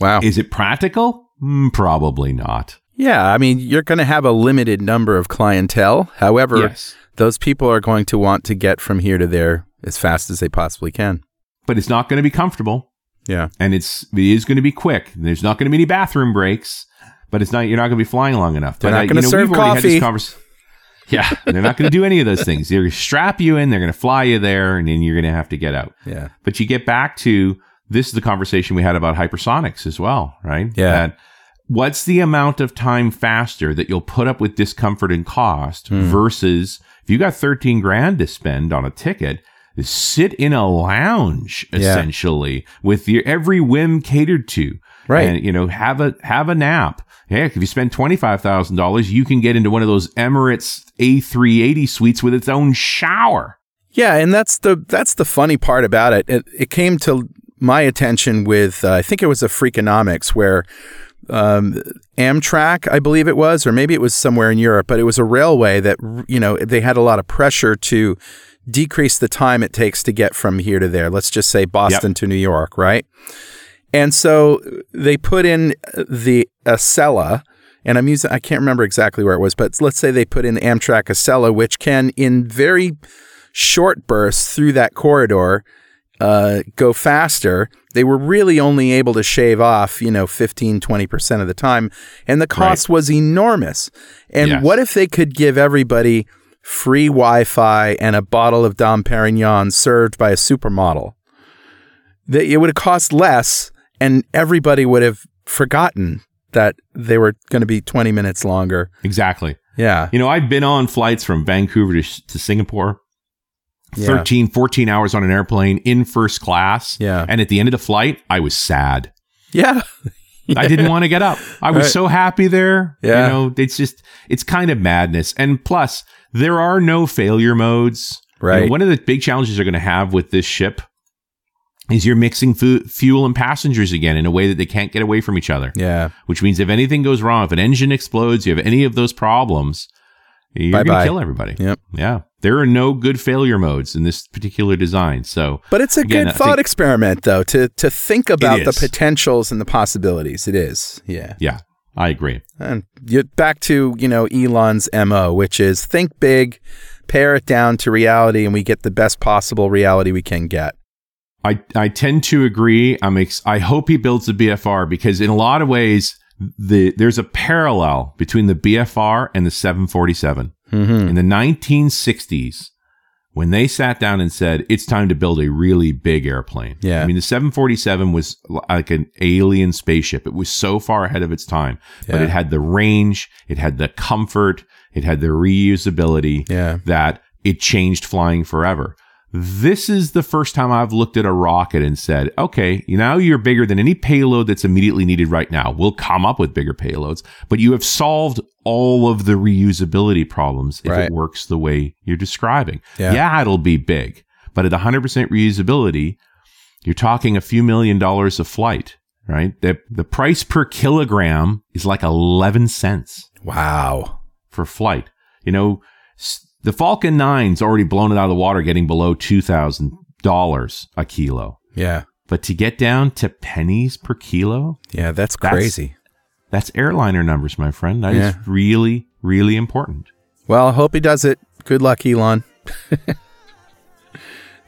Wow. Is it practical? Mm, probably not. Yeah, I mean, you're going to have a limited number of clientele. However, Yes. those people are going to want to get from here to there as fast as they possibly can. But it's not going to be comfortable Yeah. and it's it is going to be quick. There's not going to be any bathroom breaks, but it's not you're not going to be flying long enough. They're but, not uh, gonna you know, serve we've had this coffee. yeah, they're not going to do any of those things. They're going to strap you in, they're going to fly you there, and then you're going to have to get out. Yeah. But you get back to this is the conversation we had about hypersonics as well, right? Yeah. That what's the amount of time faster that you'll put up with discomfort and cost Hmm. versus if you got 13 grand to spend on a ticket, sit in a lounge Yeah. essentially with your every whim catered to. Right. And you know, have a have a nap. Heck, if you spend twenty five thousand dollars, you can get into one of those Emirates A380 suites with its own shower. Yeah, and that's the that's the funny part about it. It, it came to my attention with uh, I think it was a Freakonomics where um, Amtrak, I believe it was, or maybe it was somewhere in Europe, but it was a railway that you know they had a lot of pressure to decrease the time it takes to get from here to there. Let's just say Boston Yep. to New York, right? And so they put in the Acela, and I'm using I can't remember exactly where it was, but let's say they put in the Amtrak Acela, which can in very short bursts through that corridor uh, go faster. They were really only able to shave off, you know, 15, 20% of the time. And the cost was enormous. And Yes. what if they could give everybody free Wi Fi and a bottle of Dom Perignon served by a supermodel? That it would have cost less, and everybody would have forgotten that they were going to be 20 minutes longer. Exactly. Yeah. You know, I've been on flights from Vancouver to, to Singapore. Yeah. 13, 14 hours on an airplane in first class. Yeah. And at the end of the flight, I was sad. Yeah. I didn't want to get up. I was Right. so happy there. Yeah. You know, it's just, it's kind of madness. And plus, there are no failure modes. You know, Right. one of the big challenges you're going to have with this ship is you're mixing fu- fuel and passengers again in a way that they can't get away from each other. Yeah. Which means if anything goes wrong, if an engine explodes, you have any of those problems, you're to kill everybody. Yep. Yeah. There are no good failure modes in this particular design. So, But it's a Again, good I thought think- experiment, though, to to think about the potentials and the possibilities. It is, yeah. yeah, I agree. And you, back to you know Elon's mo, which is think big, pare it down to reality, and we get the best possible reality we can get. I, I tend to agree. I'm ex- I hope he builds the BFR because in a lot of ways, the there's a parallel between the BFR and the 747. Mm-hmm. In the 1960s, when they sat down and said it's time to build a really big airplane. Yeah. I mean, the 747 was like an alien spaceship. It was so far ahead of its time, but it had the range, it had the comfort, it had the reusability Yeah. that it changed flying forever. This is the first time I've looked at a rocket and said, okay, now you're bigger than any payload that's immediately needed right now. We'll come up with bigger payloads, but you have solved all of the reusability problems if Right. it works the way you're describing. Yeah. yeah, it'll be big, but at 100% reusability, you're talking a few million dollars a flight, right? The, the price per kilogram is like 11 cents Wow. for flight. You know, s- the Falcon 9's already blown it out of the water, getting below $2,000 a kilo. Yeah. But to get down to pennies per kilo, Yeah. That's That's- crazy. that's airliner numbers, my friend. That is Yeah. really, really important. Well, I hope he does it. Good luck, Elon.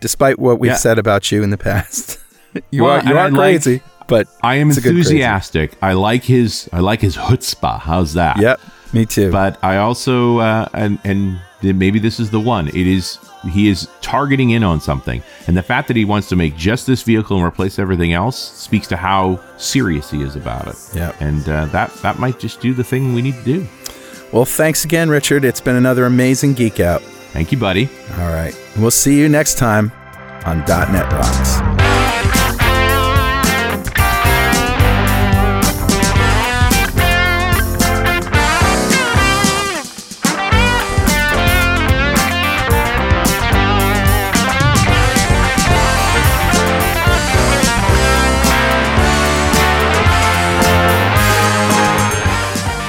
Despite what we've Yeah. said about you in the past, you Well, are you are I like- crazy. but I am It's a good crazy. enthusiastic. I like his I like his chutzpah. How's that? yep, me too. But I also uh, and and th- maybe this is the one. It is he is targeting in on something, and the fact that he wants to make just this vehicle and replace everything else speaks to how serious he is about it. Yep. And uh, that that might just do the thing we need to do. well, thanks again, Richard. It's been another amazing geek out. Thank you, buddy. All right. We'll see you next time on .NET Rocks.